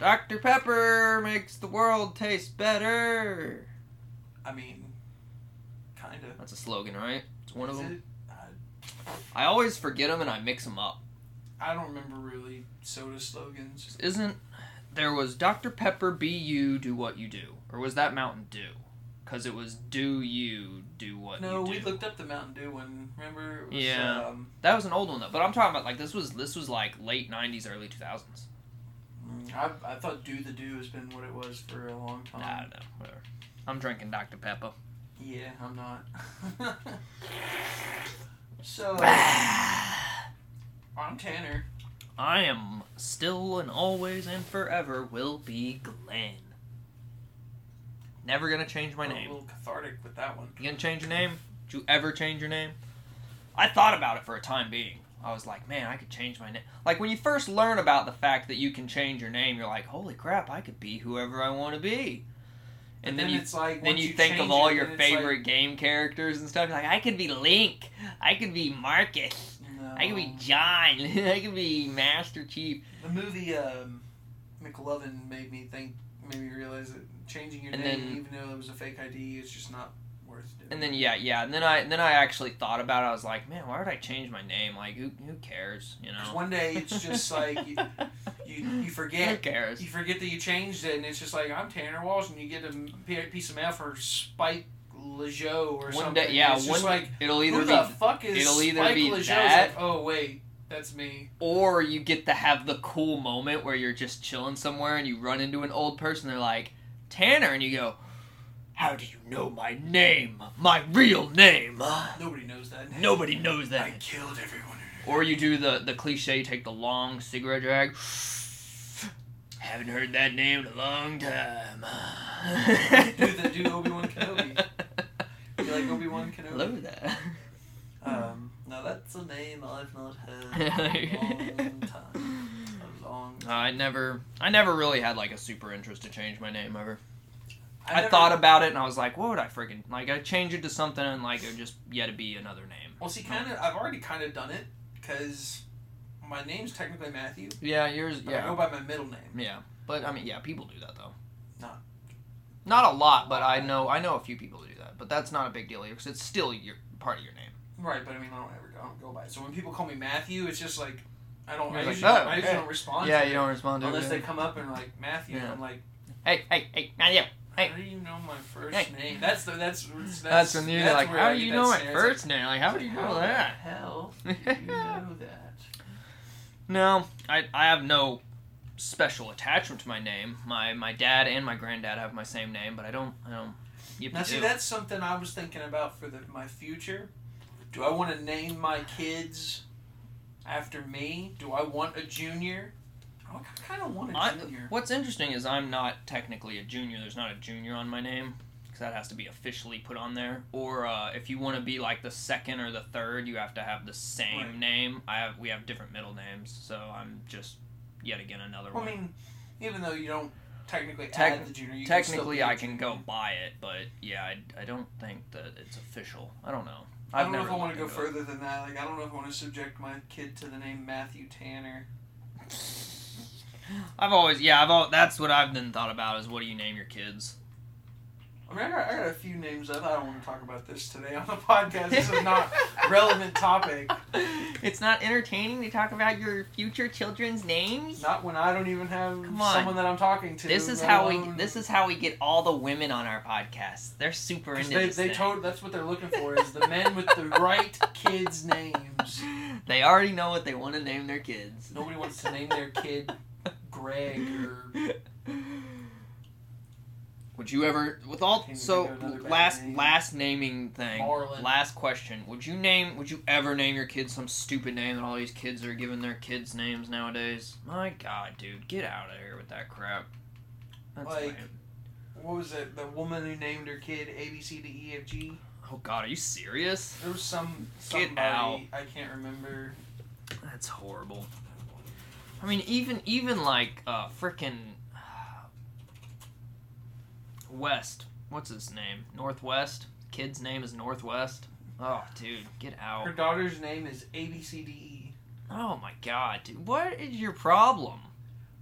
Dr. Pepper makes the world taste better. I mean, kind of. That's a slogan, right? It's one of them. it? I always forget them and I mix them up. I, I don't remember really soda slogans. Isn't there was Dr. Pepper be you do what you do or was that Mountain Dew? Cuz it was do you do what No, you do. we looked up the Mountain Dew one. Remember? It was, Yeah. Um, that was an old one though. But I'm talking about like this was this was like late 90s early 2000s. I, I thought Do the Do has been what it was for a long time. Nah, no, whatever. I'm drinking Dr. Pepper. Yeah, I'm not. so I'm Tanner. I am still and always and forever will be Glenn. Never gonna change my A name. little cathartic with that one. You gonna change your name? Did you ever change your name? I thought about it for a time being. I was like, man, I could change my name. Like when you first learn about the fact that you can change your name, you're like, holy crap, I could be whoever I want to be. And But then, you it's like then once you think of all it, your then it's like, favorite game characters and stuff. You're like, I could be Link. I could be Marcus. I could be. John. I could be Master Chief. The movie um, McLovin made me think, made me realize that changing your And name, then- even though it was a fake ID, it's just not doing. And then yeah, yeah, and then I then I actually thought about it. I was like, man, why would I change my name? Like, who who cares? You know. one day it's just like you, you, you who forget. cares? You forget that you changed it, and it's just like I'm Tanner Walsh, and you get a piece of mail for Spike Lejeau or One something. day, yeah, it's one like it'll either who be the fuck is it'll either Spike be that- like, oh wait, that's me. or you get to have the cool moment where you're just chilling somewhere and you run into an old person. They're like, Tanner, and you go, How do you know my name? My real name? Nobody knows that. name. Nobody knows that. I killed everyone. Or you do the the cliche, take the long cigarette drag. Haven't heard that name in a long time. do the do Obi Wan Kenobi. You like Obi Wan Kenobi? love that. Um, no, that's a name I've not heard in a long time. A long. I never, I never really had like a super interest to change my name ever. I, never- thought about it and I was like, what would I freaking like? I change it to something and like it would just yet to be another name. Well, see, kind of, I've already kind of done it because my name's technically Matthew, Yeah, yours. but I go by my middle name. yeah. But I mean, yeah, people do that though. Not- Not a lot, but I know, I know a few people who do that. But that's not a big deal because it's still your part of your name. Right, but I mean, I don't ever go, I don't go by it. So when people call me Matthew, it's just like I don't. I You're like, usually, "Oh, I usually hey." don't respond. yeah, to you it don't respond to unless it. they come up and like Matthew. Yeah. I'm like, Hey, hey, hey, not you. Hey. how do you know my first Hey. name? That's the that's that's, That's, when you're that's like, how do you know my. First name? Like, how do you know How the that? hell you know that? No, I I have no special attachment to my name. My my dad and my granddad have my same name, but I don't I don't. Now, see, that's something I was thinking about for the, my future. Do I want to name my kids after me? Do I want a junior? I kind of want a I- junior. what's interesting is I'm not technically a junior. There's not a junior on my name because that has to be officially put on there. Or uh, if you want to be like the second or the third, you have to have the same Right. name. I have we have different middle names, so I'm just yet again another Well, one. I mean, even though you don't technically Tec- add the junior, you can still Technically, be a I can go buy it, but yeah, I, I don't think that it's official. I don't know. I I've don't know if I want to go looked it. further than that. Like, I don't know if I want to subject my kid to the name Matthew Tanner. I've always, yeah, I've al- that's what I've been thought about is what do you name your kids? I mean, I got, I got a few names. I I don't want to talk about this today on the podcast. This is not relevant topic. It's not entertaining to talk about your future children's names. Not when I don't even have Come on. someone that I'm talking to. This is how we. This is how we get all the women on our podcast. They're super into they this they thing. told that's what they're looking for is the men with the right kids' names. They already know what they want to name their kids. Nobody wants to name their kid Greg or Would you ever, with all so think of another bad last name. last naming thing, Marlon. last question? Would you name? Would you ever name your kids some stupid name that all these kids are giving their kids names nowadays? My God, dude, get out of here with that crap. That's Like, lame. what was it? The woman who named her kid A B C D E F G. Oh God, are you serious? There was some Get somebody out. I can't remember. That's horrible. I mean, even even like uh frickin' West. What's his name? Northwest. Kid's name is Northwest. Oh, dude, get out. Her daughter's name is A B C D E. Oh my God, dude, what is your problem?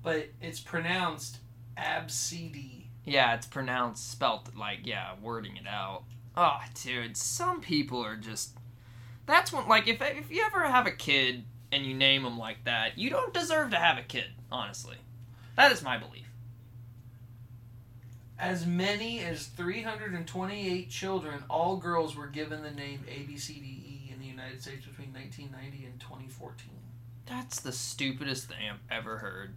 but it's pronounced Abcd. Yeah, it's pronounced spelt like yeah, wording it out. Oh, dude, some people are just. That's when like if if you ever have a kid and you name them like that, you don't deserve to have a kid. Honestly, that is my belief. As many as 328 children, all girls, were given the name ABCDE E in the United States between 1990 and 2014. That's the stupidest thing I've ever heard.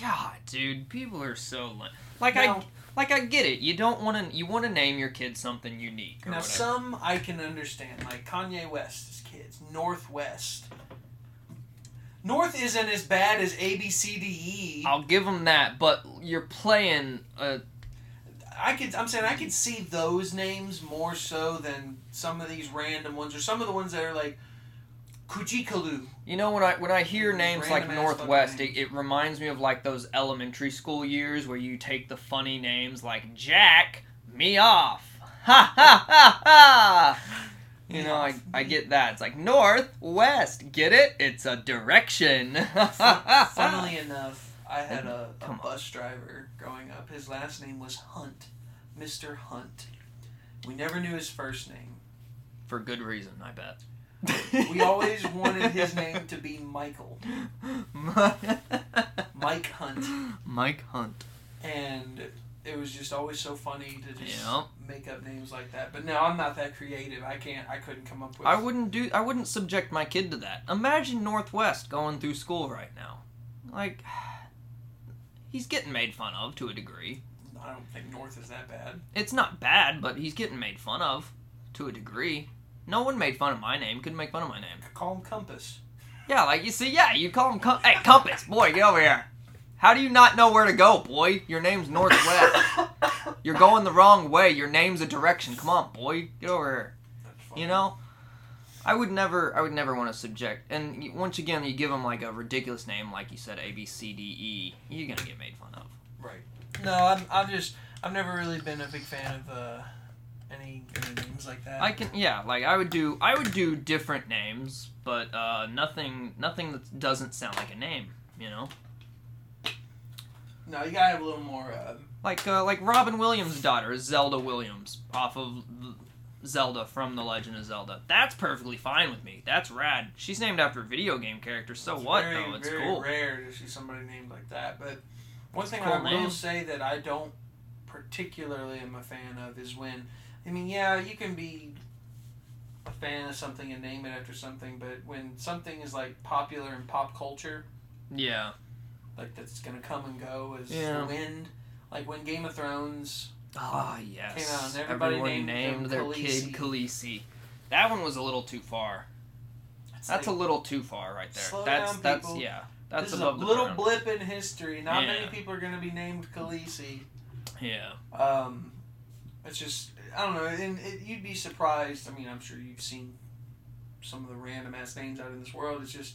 God, dude, people are so li- like Now- I like I get it. You don't want to you want to name your kid something unique or Now, whatever. some I can understand, like Kanye West's kids, Northwest. North isn't as bad as ABCDE. I'll give them that, but you're playing a I could, I'm saying I could see those names more so than some of these random ones, or some of the ones that are like Kujikalu. You know when I when I hear names like random Northwest, it, it reminds me of like those elementary school years where you take the funny names like Jack me off, ha ha ha ha. You know, I. I get that. It's like Northwest. Get it? It's a direction. Funnily enough, I had a, a bus driver growing up. His last name was Hunt, Mr. Hunt. We never knew his first name. For good reason, I bet. We always wanted his name to be Michael, Mike Hunt. Mike Hunt. and it was just always so funny to just Yeah. make up names like that. But no, I'm not that creative. I can't. I couldn't come up with. I wouldn't do. I wouldn't subject my kid to that. Imagine Northwest going through school right now. Like, he's getting made fun of to a degree. I don't think North is that bad. It's not bad, but he's getting made fun of to a degree. No one made fun of my name. Couldn't make fun of my name. Call him Compass. Yeah, like you see, yeah, you call him. Com- hey, Compass, boy, get over here. How do you not know where to go, boy? Your name's Northwest. You're going the wrong way. Your name's a direction. Come on, boy, get over here. You know, I would never, I would never want to subject. And once again, you give them like a ridiculous name, like you said, A B C D E. You're gonna get made fun of. Right. No, I'm. I'm just. I've never really been a big fan of uh, any, any names like that. I can, yeah, like I would do, I would do different names, but uh, nothing, nothing that doesn't sound like a name. You know, No, you gotta have a little more. Uh, like uh, like Robin Williams' daughter is Zelda Williams off of Zelda from The Legend of Zelda. That's perfectly fine with me. That's rad. She's named after a video game character, so it's what Very, though? It's very cool. rare to see somebody named like that. But one thing cool I will say that I don't particularly am a fan of is when. I mean, yeah, you can be a fan of something and name it after something, but when something is like popular in pop culture, Yeah. Like that's gonna come and go as Yeah. the wind. Like when Game of Thrones, Ah, yes. Came out and everybody Everyone named named, their Khaleesi. kid Khaleesi. That one was a little too far. it's That's like, a little too far right there. Slow that's down, that's people. yeah. That's this is a the little ground. blip in history. Not Yeah. many people are gonna be named Khaleesi. Yeah. Um, it's just I don't know, and it, you'd be surprised. I mean, I'm sure you've seen some of the random ass names out in this world. It's just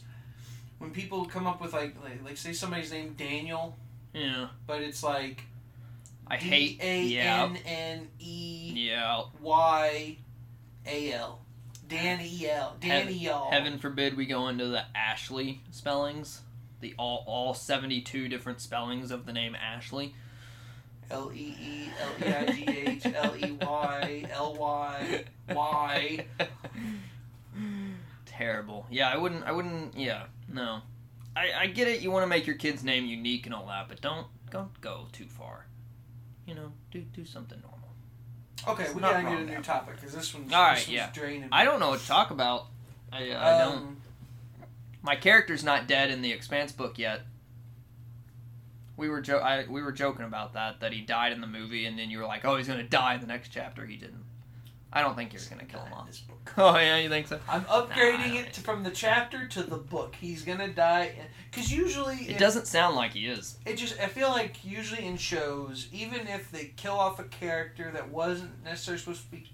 when people come up with like like, like say somebody's name Daniel, Yeah. but it's like I D hate A. N N E Y A L. Dan E L. Dan E L. Heaven forbid we go into the Ashley spellings. The all all 72 different spellings of the name Ashley. L E E L E I G H L E Y L Y Y. Terrible. Yeah, I wouldn't I wouldn't yeah. No. I I get it you want to make your kid's name unique and all that, but don't don't go too far. You know, do do something normal. Okay, It's we gotta get a new topic because this one's, All right, this one's yeah. draining. I don't know what to talk about. I, I don't. Um, My character's not dead in the Expanse book yet. We were jo- I, we were joking about that that he died in the movie, and then you were like, "Oh, he's gonna die in the next chapter." He didn't. I don't think you're gonna kill him off. this book. Oh yeah, you think so? I'm upgrading don't it to, from the chapter to the book. He's gonna die because usually It doesn't sound like he is. It just I feel like usually in shows, even if they kill off a character that wasn't necessarily supposed to be,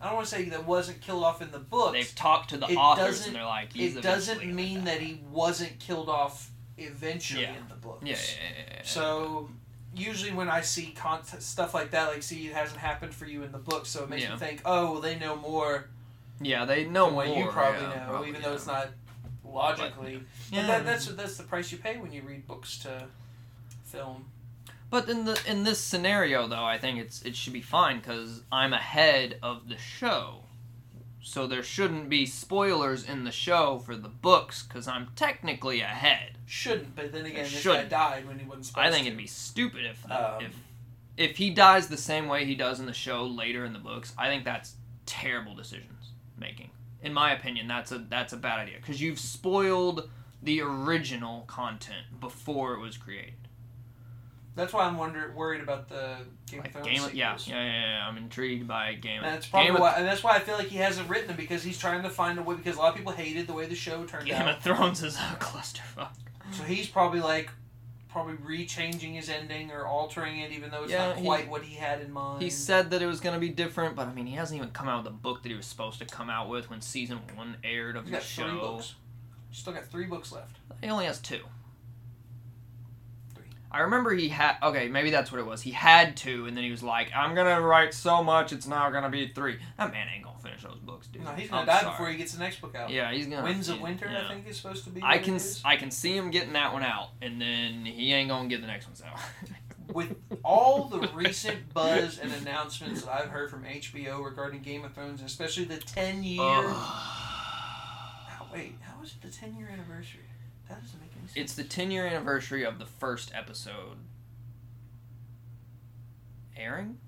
I don't want to say that wasn't killed off in the book. They've talked to the authors, and they're like, "He's it doesn't mean that he wasn't killed off eventually Yeah. in the books. Yeah, yeah, yeah, yeah. So usually when I see con- stuff like that, like see it hasn't happened for you in the book, so it makes Yeah. me think, oh, well, they know more yeah, they know than what more. you probably yeah, know, probably, even though it's not logically. Yeah. But that, that's that's the price you pay when you read books to film. But in the in this scenario, though, I think it's it should be fine because I'm ahead of the show, so there shouldn't be spoilers in the show for the books because I'm technically ahead. Shouldn't, but then again, this guy Shouldn't. died when he wasn't supposed I think to. it'd be stupid if the, Um, if if he dies the same way he does in the show later in the books. I think that's terrible decisions making. In my opinion, that's a that's a bad idea because you've spoiled the original content before it was created. That's why I'm wonder worried about the Game Like of Thrones Game, of, yeah, yeah, yeah, yeah. I'm intrigued by Game. And of that's probably Game of, why, and that's why I feel like he hasn't written them because he's trying to find a way. Because a lot of people hated the way the show turned Game out, Game of Thrones is a clusterfuck. so he's probably like, probably rechanging his ending or altering it, even though it's Yeah, not he- quite what he had in mind. He said that it was going to be different, but I mean, he hasn't even come out with the book that he was supposed to come out with when season one aired of He's the got three show. books. He's still got three books left. He only has two. I remember he had. Okay, maybe that's what it was. He had two, and then he was like, "I'm gonna write so much, it's now gonna be three. That man ain't gonna finish those books, dude. No, he's gonna I'm die sorry. before he gets the next book out. Yeah, he's gonna. Winds of Winter, yeah. I think, is supposed to be. I can it s- is. I can see him getting that one out, and then he ain't gonna get the next ones out. with all the recent buzz and announcements that I've heard from HBO regarding Game of Thrones, especially the ten year. How, wait, how is it the ten year anniversary? That doesn't make any sense. It's the 10 year anniversary of the first episode airing?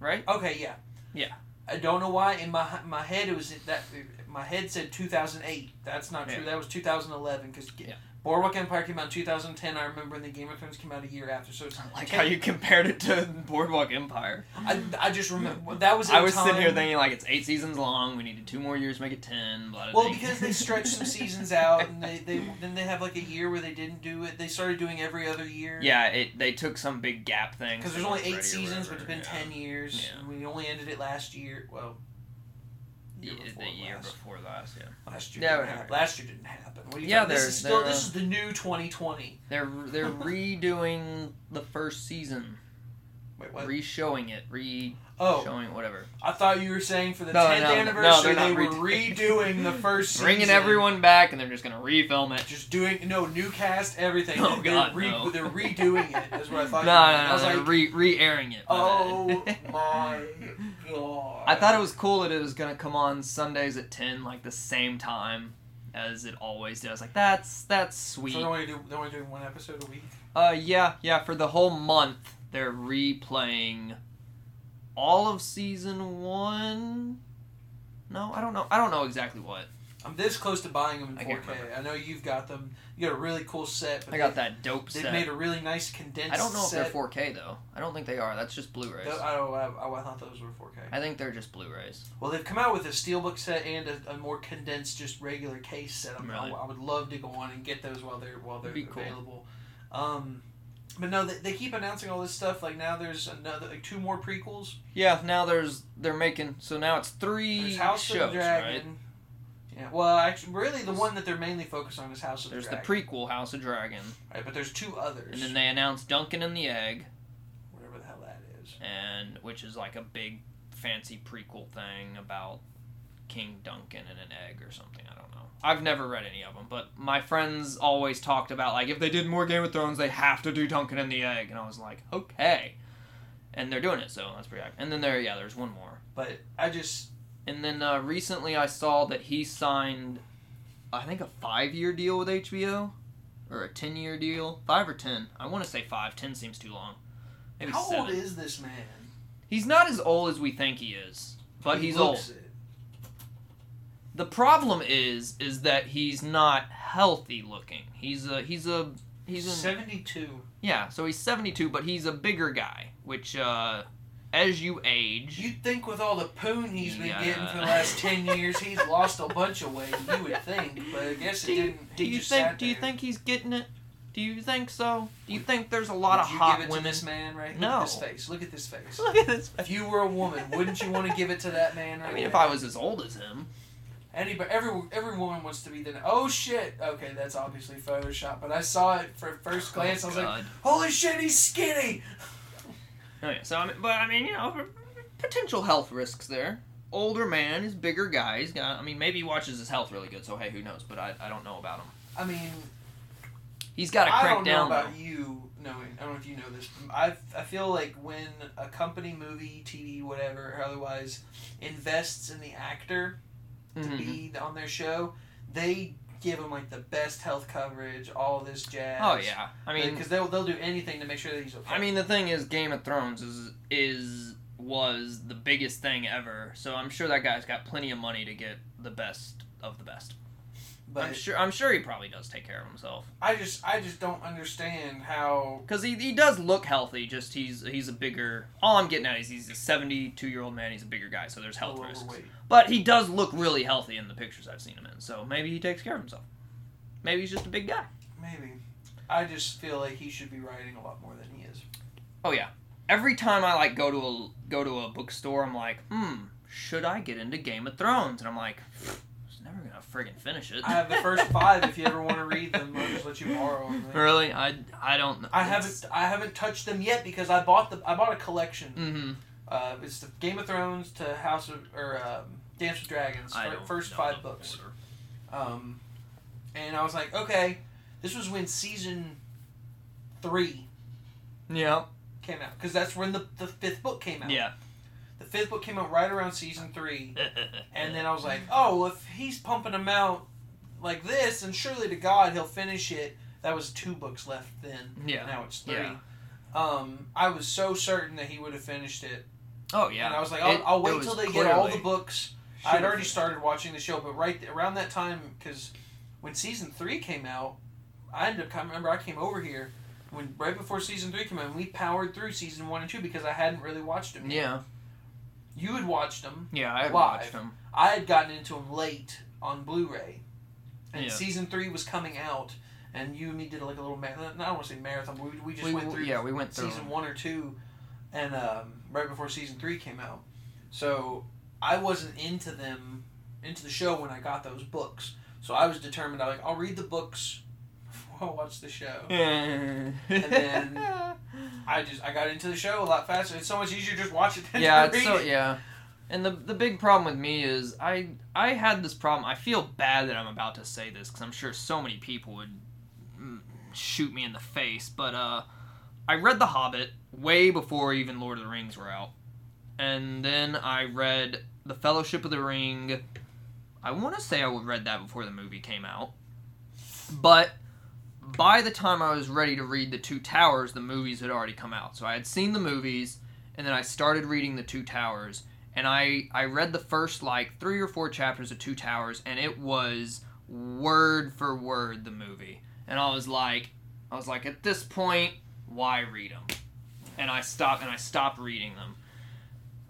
Right? okay, yeah, Yeah. I don't know why in my my head it was that my head said 2008. That's not true. Yeah. That was 2011 because Yeah. Boardwalk Empire came out in 2010. I remember, and the Game of Thrones came out a year after. So it's I like 10 how you compared it to Boardwalk Empire. I, I just remember that was. I was sitting here thinking like it's eight seasons long. We needed two more years to make it ten. Well, because they stretched some seasons out, and they, they then they have like a year where they didn't do it. They started doing every other year. yeah, it they took some big gap thing Because there's only eight seasons, but it's yeah. been ten years. Yeah. And we only ended it last year. Well, Yeah, year before the year last. before last, yeah. Last year, Yeah, didn't happen. last year didn't happen. What are you Yeah, talking- this is still this is the new 2020. They're they're redoing the first season, Wait, what? re-showing it, re-showing Oh, showing whatever, I thought you were saying for the No, 10th no, no, anniversary they're they were redoing- redoing the first season. bringing everyone back, and they're just gonna refilm it. Just doing no new cast, everything. Oh, they're, God, re- no. they're redoing it. Is what I thought. no, you meant. no, I was they're like, re re-airing it. oh my god. I thought it was cool that it was gonna come on Sundays at ten, like the same time as it always did. I was like, that's that's sweet. So they're only, do they're only do one episode a week. Uh, yeah, yeah. For the whole month, they're replaying all of season one. No, I don't know. I don't know exactly what. I'm this close to buying them in I 4K. remember. I know you've got them. You got a really cool set. I got they, that dope They've set. made a really nice condensed. I don't know if they're 4K though. I don't think they are. That's just Blu-rays. I, don't, I, I, I thought those were 4K. I think they're just Blu-rays. Well, they've come out with a steelbook set and a, a more condensed, just regular case set. I'm, Really? I, I would love to go on and get those while they're while they're Be cool. available. Um, but no, they, they keep announcing all this stuff. Like now, there's another like two more prequels. Yeah. Now there's they're making so now it's three There's House shows, of the Dragon. right? Yeah. Well, actually, really, the one that they're mainly focused on is House of There's the the Dragon. prequel House of Dragon, right, but there's two others. and then they announced Duncan and the Egg, whatever the hell that is. and which is like a big fancy prequel thing about King Duncan and an egg or something. I. I've never read any of them, but my friends always talked about like if they did more Game of Thrones, they have to do Duncan and the egg, and I was like, okay. And they're doing it, so that's pretty. Good. And then there, yeah, there's one more. But I just And then uh, recently I saw that he signed, I think, a five year deal with HBO, or a ten year deal, five or ten. I want to say five. Ten seems too long. Maybe how seven. old is this man? He's not as old as we think he is, but He he's old. it. The problem is, is that he's not healthy looking. He's a he's a he's a seventy-two. yeah. So he's seventy two, but he's a bigger guy. Which, uh, as you age, You'd think with all the poon he's been Yeah. getting for the last ten years, he's lost a bunch of weight. You would think, but I guess it you, didn't. do you think do you think he's getting it? Do you think so? Do you think there's a lot of hot women? this man right? Look No. at this face. Look at this face. Look at this. If you were a woman, wouldn't you want to give it to that man right I mean, there? if I was as old as him, Anybody, every every woman wants to be the. Oh shit! Okay, that's obviously Photoshop, but I saw it for first oh, glance. I was like, "Holy shit, he's skinny!" Oh yeah. So I mean, but I mean, you know, potential health risks there. Older man he's bigger guy. He's got. I mean, maybe he watches his health really good. So hey, who knows? But I, I don't know about him. I mean, He's got to I don't know down. about though. you knowing. I don't know if you know this. I I feel like when a company, movie, TV, whatever, or otherwise, invests in the actor to Mhm. be on their show, they give them like the best health coverage, all this jazz. Oh yeah, I mean, because they'll they'll do anything to make sure that he's okay. I mean, the thing is, Game of Thrones is is was the biggest thing ever. So I'm sure that guy's got plenty of money to get the best of the best. But I'm sure. I'm sure he probably does take care of himself I just I just don't understand how. because he, he does look healthy. Just he's he's a bigger. All I'm getting at is he's a 72 year old man. He's a bigger guy, so there's health risks. overweight. But he does look really healthy in the pictures I've seen him in. So maybe he takes care of himself. Maybe he's just a big guy. Maybe. I just feel like he should be writing a lot more than he is. Oh yeah. Every time I like go to a go to a bookstore, I'm like, hmm, should I get into Game of Thrones? And I'm like, was never gonna friggin' finish it. I have the first five. If you ever want to read them, I'll just let you borrow them. really, I I don't. know. I haven't I haven't touched them yet because I bought the I bought a collection. Mm-hmm. Uh, it's the Game of Thrones to House of or um, Dance with Dragons. First five books. Um, and I was like, okay, this was when season three Yeah. came out because that's when the the fifth book came out. Yeah. Fifth book came out right around season three. And then I was like, oh, well, if he's pumping them out like this, and surely to God he'll finish it. That was two books left then. Yeah. Now it's three. Yeah. Um, I was so certain that he would have finished it. oh yeah. And I was like, I'll, It- I'll wait till they get all the books. I'd already started watching the show, but right around that time, because when season three came out, I ended up. I remember I came over here when right before season three came out. and We powered through season one and two because I hadn't really watched them. Yet. Yeah. You had watched them. Yeah. I Live. watched them. I had gotten into them late on Blu-ray, and Yeah. season three was coming out, and you and me did like a little. Ma- I don't want to say marathon, but we, we just We, went through yeah, we went through. season one or two, and um, right before season three came out. So I wasn't into them, into the show when I got those books. So I was determined. I like I'll read the books watch the show. and then- I just I got into the show a lot faster. It's so much easier to just watch it than yeah, to read so it. yeah. And the the big problem with me is I I had this problem. I feel bad that I'm about to say this because I'm sure so many people would mm, shoot me in the face. But uh, I read The Hobbit way before even Lord of the Rings were out, and then I read The Fellowship of the Ring. I want to say I read that before the movie came out, but by the time I was ready to read The Two Towers, the movies had already come out. So I had seen the movies, and then I started reading The Two Towers, and I I read the first like three or four chapters of Two Towers, and it was word for word the movie, and I was like, I was like, at this point, why read them? And I stopped and I stopped reading them.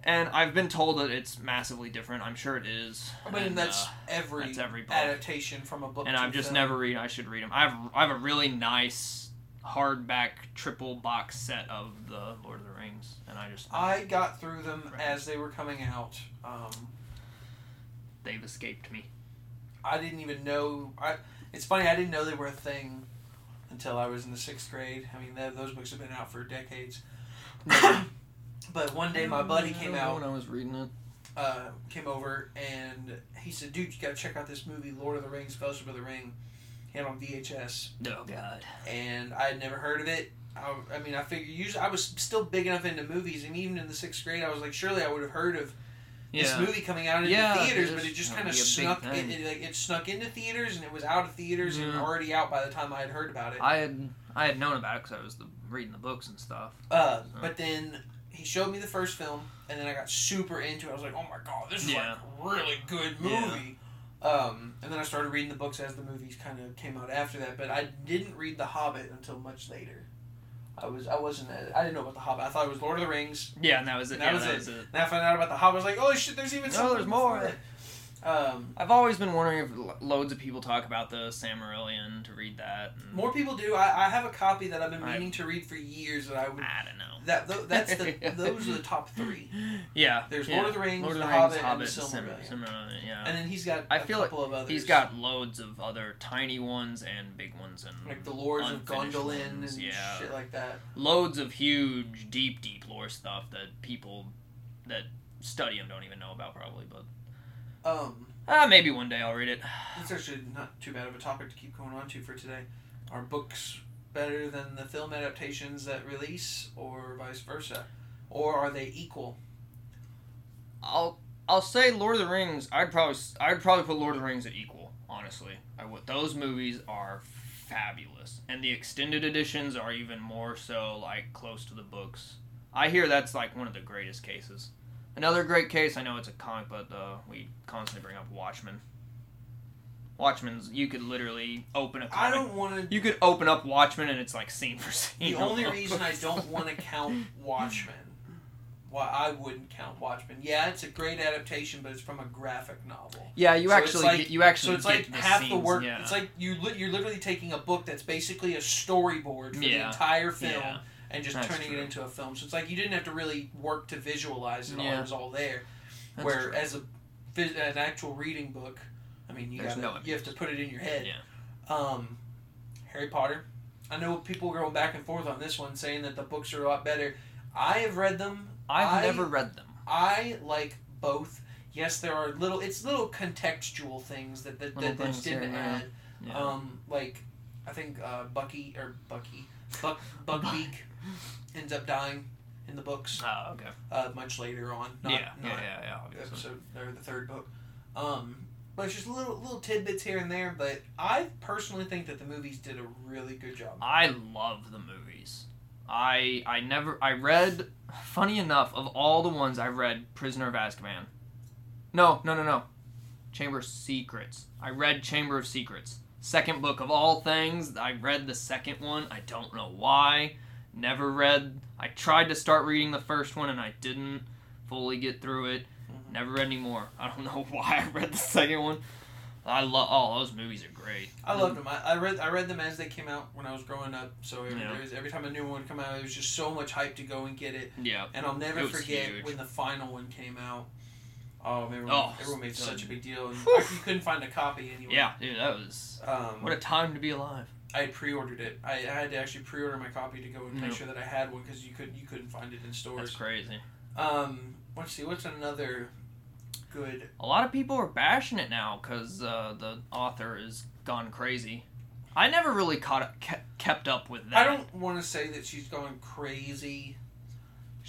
And I've been told that it's massively different. I'm sure it is. I mean, And, that's uh, every, that's every book. adaptation from a book. and I've just film. never read. I should read them. I have I have a really nice hardback triple box set of the Lord of the Rings, and I just I got through them as they were coming out. Um, they've escaped me. I didn't even know. I. It's funny. I didn't know they were a thing until I was in the sixth grade. I mean, th- those books have been out for decades. but one day, my buddy came out. when I was reading it. uh, came over and he said, "Dude, you got to check out this movie, Lord of the Rings: Fellowship of the Ring." He had on VHS, Oh God. and I had never heard of it. I, I mean, I figured usually I was still big enough into movies, and even in the sixth grade, I was like, surely I would have heard of this movie coming out into Yeah, theaters, but it just kind of would be a big snuck. It, it, like, it snuck into theaters, and it was out of theaters and already out by the time I had heard about it. I had I had known about it because I was the, reading the books and stuff. Uh, but then he showed me the first film, and then I got super into it. I was like, "Oh my god, this is Yeah. like a really good movie." Um, and then I started reading the books as the movies kind of came out after that. But I didn't read The Hobbit until much later. I was I wasn't I didn't know about The Hobbit. I thought it was Lord of the Rings. Yeah, and that was it. That yeah, was that it. was it. And I found out about The Hobbit. I was like, "Oh shit, there's even No, there's more. Before that." Um, I've always been wondering if loads of people talk about the Silmarillion to read that. and more people do. I, I have a copy that I've been I- meaning to read for years. That I would. I don't know. That tho- that's the those are the top three. Yeah. There's yeah. Lord of the Rings, Lord of The the Rings, Hobbit, and The Silmarillion. Silmarillion, yeah. And then he's got I a feel like. He's got loads of other tiny ones and big ones and like the Lords of Gondolin ones, and yeah. shit like that. loads of huge, deep, deep lore stuff that people that study them don't even know about probably. But Um, ah, maybe one day I'll read it. it's actually not too bad of a topic to keep going on to for today. are books better than the film adaptations that release, or vice versa, or are they equal? I'll I'll say Lord of the Rings. I'd probably I'd probably put Lord of the Rings at equal. Honestly, I would. Those movies are fabulous, and the extended editions are even more so like close to the books. I hear that's like one of the greatest cases. Another great case. I know it's a comic, but uh, we constantly bring up Watchmen. Watchmen's you could literally open a comic. I don't want to. You could open up Watchmen and it's like scene for scene. The only reason I don't want to count Watchmen, why I wouldn't count Watchmen. Yeah, it's a great adaptation, but it's from a graphic novel. Yeah, you So actually like- get, you actually So it's like the half the work. Yeah. It's like you li- you're literally taking a book that's basically a storyboard for the entire film Yeah. And just That's turning true. it into a film. So it's like you didn't have to really work to visualize it all. Yeah. It was all there. That's Where true. as a an actual reading book, I mean, you gotta, no you have to put it in your head. Yeah. Um, Harry Potter. I know people are going back and forth on this one, saying that the books are a lot better. I have read them. I've I- never read them. I like both. Yes, there are little. It's little contextual things that that, that, that didn't there. add. Yeah. Um, like I think uh, Bucky or Bucky Buck Buckbeak ends up dying in the books oh, okay. uh, much later on. Not, yeah, not yeah, yeah, yeah. Obviously. episode or the third book. Um, but it's just little little tidbits here and there. But I personally think that the movies did a really good job. I love the movies. I I never I read. Funny enough, of all the ones I've read, Prisoner of Azkaban. No, no, no, no. Chamber of Secrets. I read Chamber of Secrets. Second book of all things. I read the second one. I don't know why. Never read. I tried to start reading the first one and I didn't fully get through it. Mhm. Never read any more. I don't know why I read the second one. I love. Oh, those movies are great. I loved them. I, I read I read them as they came out when I was growing up. So every, Yeah. was- every time a new one would come out, it was just so much hype to go and get it. Yeah. And I'll never forget huge. when the final one came out. Oh, everyone, Oh, everyone made such a big deal. And you couldn't find a copy anywhere. Yeah, dude, that was Um, what a time to be alive. I pre-ordered it. I, I had to actually pre-order my copy to go and make sure that I had one because you could you couldn't find it in stores. That's crazy. Um, let's see. What's another good? A lot of people are bashing it now because uh, the author is gone crazy. I never really caught kept up with that. I don't want to say that she's gone crazy.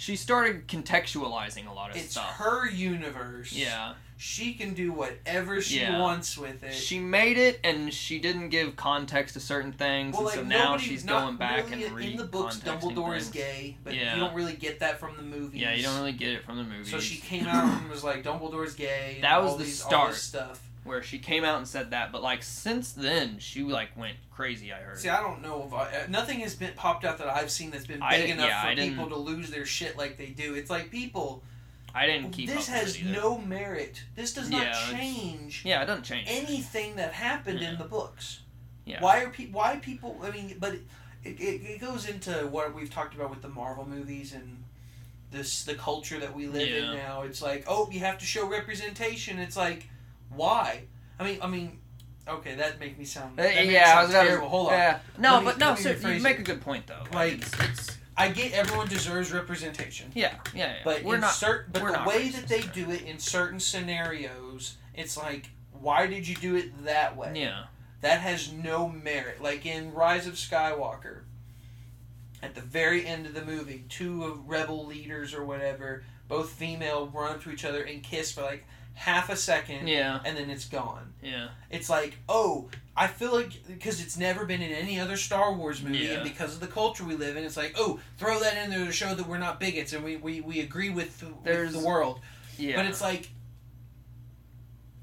She started contextualizing a lot of It's stuff. It's her universe. Yeah, She can do whatever she Yeah. wants with it. she made it, and she didn't give context to certain things, well, and like so now she's going back really and re in the books. Dumbledore is gay, but Yeah. you don't really get that from the movies. Yeah, you don't really get it from the movies. So she came out and was like, "Dumbledore's gay." That was the these, start. stuff. Where she came out and said that, but like since then she like went crazy. I heard. See, I don't know if I, uh, nothing has been popped out that I've seen that's been big enough yeah, for people to lose their shit like they do. It's like people. I didn't keep this up has with it either. no merit. This does not Yeah, change Yeah, it doesn't change. anything that happened Yeah. in the books. Yeah. Why are people? Why people? I mean, but it, it, it goes into what we've talked about with the Marvel movies and this the culture that we live in now. It's like, oh, you have to show representation. It's like, why? I mean, I mean, okay, that make me sound. Uh, That me yeah, I was. Hold on. Yeah. No, me- but no, let me so rephrase you make it. a good point though. Like- it's, it's I get everyone deserves representation, yeah, yeah, yeah. but we're in not. but we're the not way that they do it in certain scenarios, it's like, why did you do it that way? Yeah. That has no merit. Like in Rise of Skywalker, at the very end of the movie, two of rebel leaders or whatever, both female, run up to each other and kiss for like half a second, Yeah. and then it's gone. Yeah. It's like, oh, I feel like because it's never been in any other Star Wars movie, Yeah. and because of the culture we live in, it's like, oh, throw that in there to show that we're not bigots and we, we, we agree with, with the world. Yeah. But it's like,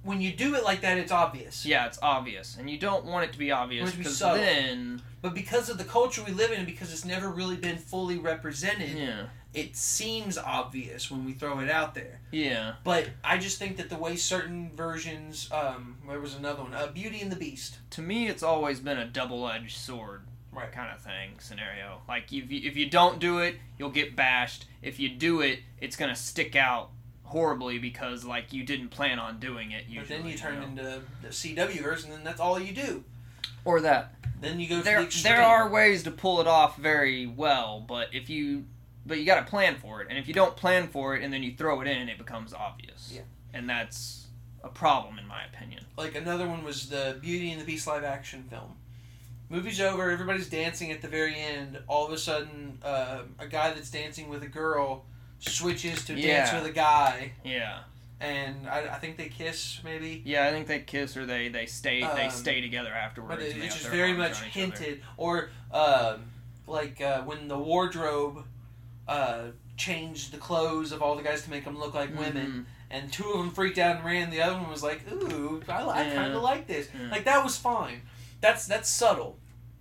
when you do it like that, it's obvious. yeah, it's obvious, and you don't want it to be obvious to be because then But because of the culture we live in, and because it's never really been fully represented, yeah, it seems obvious when we throw it out there. yeah, But I just think that the way certain versions, um, there was another one, uh, Beauty and the Beast. to me, it's always been a double-edged sword Right. kind of thing scenario. Like if you, if you don't do it, you'll get bashed. If you do it, it's gonna stick out horribly because like you didn't plan on doing it. Usually, But then you turn know? into the CW verse, and then that's all you do. or that. Then you go there the there are ways to pull it off very well, but if you but you got to plan for it, and if you don't plan for it and then you throw it in, it becomes obvious. Yeah. and that's a problem in my opinion. like another one was the Beauty and the Beast live action film. movie's over, everybody's dancing at the very end. All of a sudden, uh, a guy that's dancing with a girl switches to dance with a guy, Yeah. and I, I think they kiss maybe. Yeah, I think they kiss or they they stay they Um, stay together afterwards. But it, it's just very much each other. hinted, or um, like uh, when the wardrobe uh, changed the clothes of all the guys to make them look like women, Mhm. and two of them freaked out and ran. The other one was like, "Ooh, I, I Yeah. kind of like this." Yeah. Like that was fine. That's that's subtle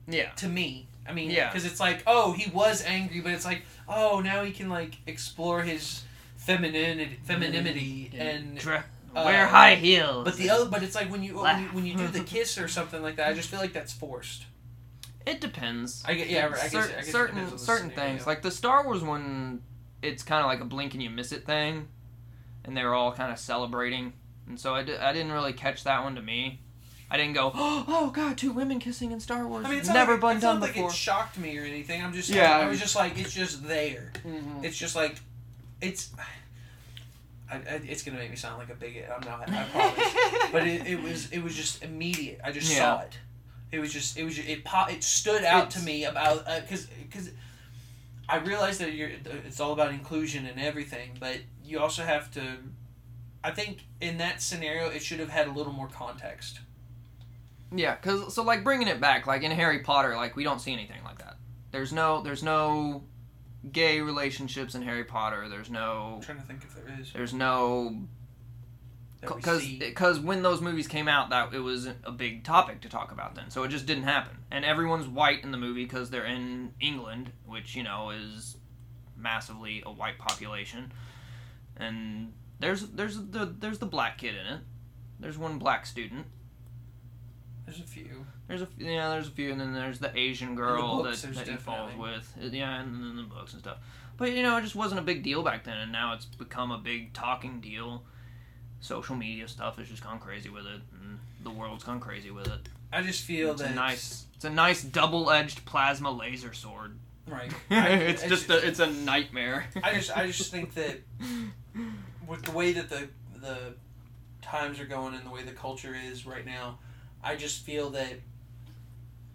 Yeah. to me. I mean, Yeah. because it's like, oh, he was angry, but it's like, oh, now he can like explore his femininity, femininity, and Dre- uh, wear high heels. but the other, but it's like when you when you, when you do the kiss or something like that, I just feel like that's forced. It depends. I get- yeah, I guess- Cer- I guess certain depends on the certain things like the Star Wars one, it's kind of like a blink and you miss it thing, and they were all kind of celebrating, and so I, di- I didn't really catch that one to me. I didn't go, oh god, two women kissing in Star Wars. I mean, it's never like, been it's not done like before. it shocked me or anything. I'm just, Yeah. I, was just like, it's just there. Mhm. It's just like, it's. I, I, it's gonna make me sound like a bigot. I'm not. I promise. but it, it was it was just immediate. I just Yeah. saw it. It was just it was it pop it stood out to me about uh, because because I realized that you're it's all about inclusion and everything, but you also have to. I think in that scenario, it should have had a little more context. Yeah, cause so like bringing it back, like in Harry Potter, like we don't see anything like that. There's no there's no gay relationships in Harry Potter. There's no I'm trying to think if there is. there's no because because when those movies came out, that it was a big topic to talk about then. So it just didn't happen. And everyone's white in the movie because they're in England, which you know is massively a white population. And there's there's the there's the black kid in it. There's one black student. There's a few. There's a yeah, there's a few, and then there's the Asian girl books, that, that he falls with. Uh, yeah, and then the books and stuff. But you know, it just wasn't a big deal back then, and now it's become a big talking deal. Social media stuff has just gone crazy with it, and the world's gone crazy with it. I just feel It's that a nice, it's a nice double-edged plasma laser sword. right. I- it's I just a, it's a nightmare. I just I just think that with the way that the the times are going and the way the culture is right now, I just feel that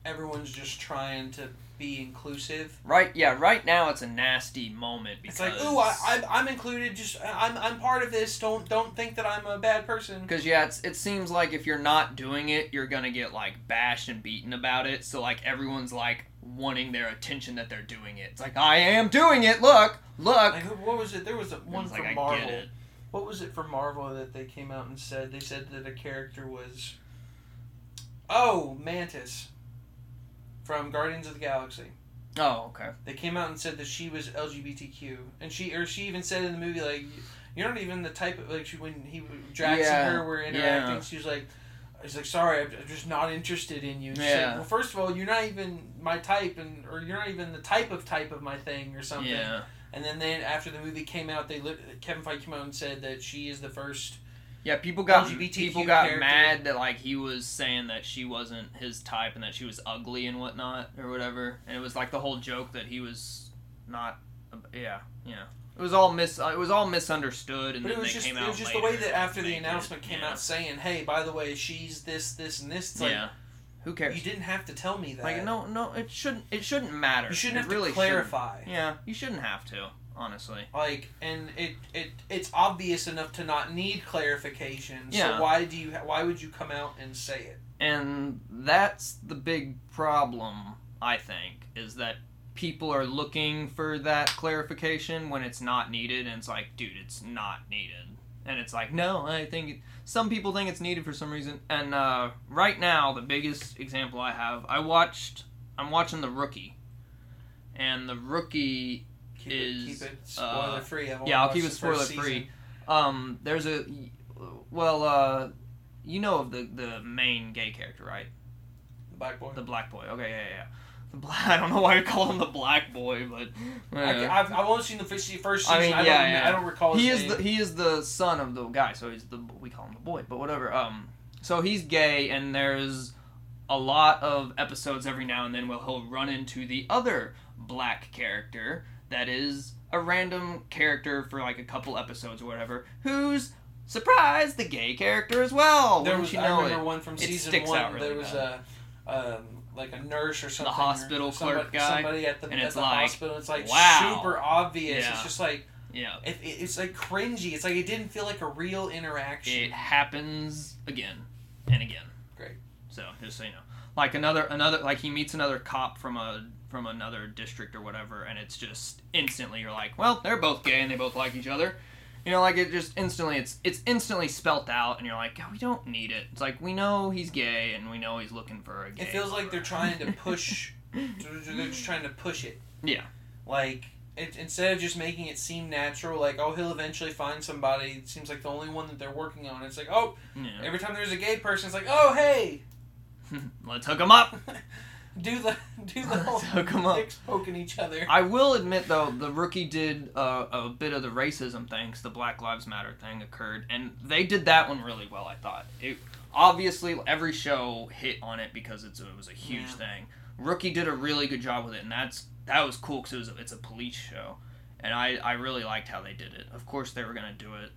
everyone's just trying to be inclusive. right? Yeah. Right now, it's a nasty moment It's because like, ooh, I, I'm, I'm included. Just I'm, I'm part of this. Don't don't think that I'm a bad person. Because yeah, it's, it seems like if you're not doing it, you're gonna get like bashed and beaten about it. So like everyone's like wanting their attention that they're doing it. It's like I am doing it. Look, look. Like what was it? There was a, one It's from like, I Marvel. get it. What was it from Marvel that they came out and said? They said that a character was. Oh, Mantis. From Guardians of the Galaxy. Oh, okay. They came out and said that she was LGBTQ, and she or she even said in the movie like, "You're not even the type of like." She, when he Drax Yeah, and her were interacting, yeah. she was like, "He's like, sorry, I'm just not interested in you." She Yeah. said, well, first of all, you're not even my type, and or you're not even the type of type of my thing, or something. Yeah. And then they, after the movie came out, they Kevin Feige came out and said that she is the first. Yeah, people got LGBTQ people got character. mad that like he was saying that she wasn't his type and that she was ugly and whatnot or whatever, and it was like the whole joke that he was not. Yeah, yeah. It was all mis. It was all misunderstood, and But it was they just came it was just the way that after the made it, announcement came yeah. out saying, "Hey, by the way, she's this, this, and this." It's like yeah. Who cares? you didn't have to tell me that. Like no, no, it shouldn't. It shouldn't matter. You shouldn't It have really to clarify. shouldn't. Yeah, you shouldn't have to. Honestly. Like, and it, it it's obvious enough to not need clarification. Yeah. So why do you why would you come out and say it? And that's the big problem, I think, is that people are looking for that clarification when it's not needed, and it's like, dude, it's not needed. And it's like, no, I think it, some people think it's needed for some reason. And uh, right now, the biggest example I have, I watched, I'm watching The Rookie, and The Rookie Keep Is, it keep it uh, spoiler free. I've yeah, I'll keep it spoiler free. Um, there's a, well, uh, you know of the the main gay character, right? The black boy. The black boy. Okay, yeah, yeah. yeah. The black. I don't know why you call him the black boy, but I, uh, I've, I've only seen the first se- first I season. I, mean, don't, yeah, yeah. I don't recall his he is name. the he is the son of the guy, so he's the we call him the boy, but whatever. Um, so he's gay, and there's a lot of episodes every now and then where he'll run into the other black character that is a random character for like a couple episodes or whatever, who's surprise the gay character as well. there was, you I know remember it? one from season one. really there was bad. a. Um, like a nurse or something. or hospital somebody, clerk guy, Somebody at the, and at it's the like, hospital. It's like wow. super obvious. Yeah. It's just like Yeah. it, it- it's like cringy. It's like it didn't feel like a real interaction. It happens again and again. Great. So just so you know, like another another like he meets another cop from a from another district or whatever, and it's just instantly you're like, well, they're both gay and they both like each other. You know, like it just instantly it's it's instantly spelt out, and you're like, oh, we don't need it. It's like we know he's gay and we know he's looking for a gay. It feels like they're trying to push. they're they're just trying to push it. Yeah. Like it, instead of just making it seem natural, like oh he'll eventually find somebody. It seems like the only one that they're working on. It's like oh yeah. every time there's a gay person, it's like oh hey Let's hook him up. do the do the whole up. dicks poking each other. I will admit though, the rookie did uh, a bit of the racism things, the Black Lives Matter thing occurred, and they did that one really well. I thought it obviously every show hit on it because it's, it was a huge Yeah. thing. Rookie did a really good job with it, and that's that was cool because it was a, it's a police show, and I I really liked how they did it. Of course they were gonna do it,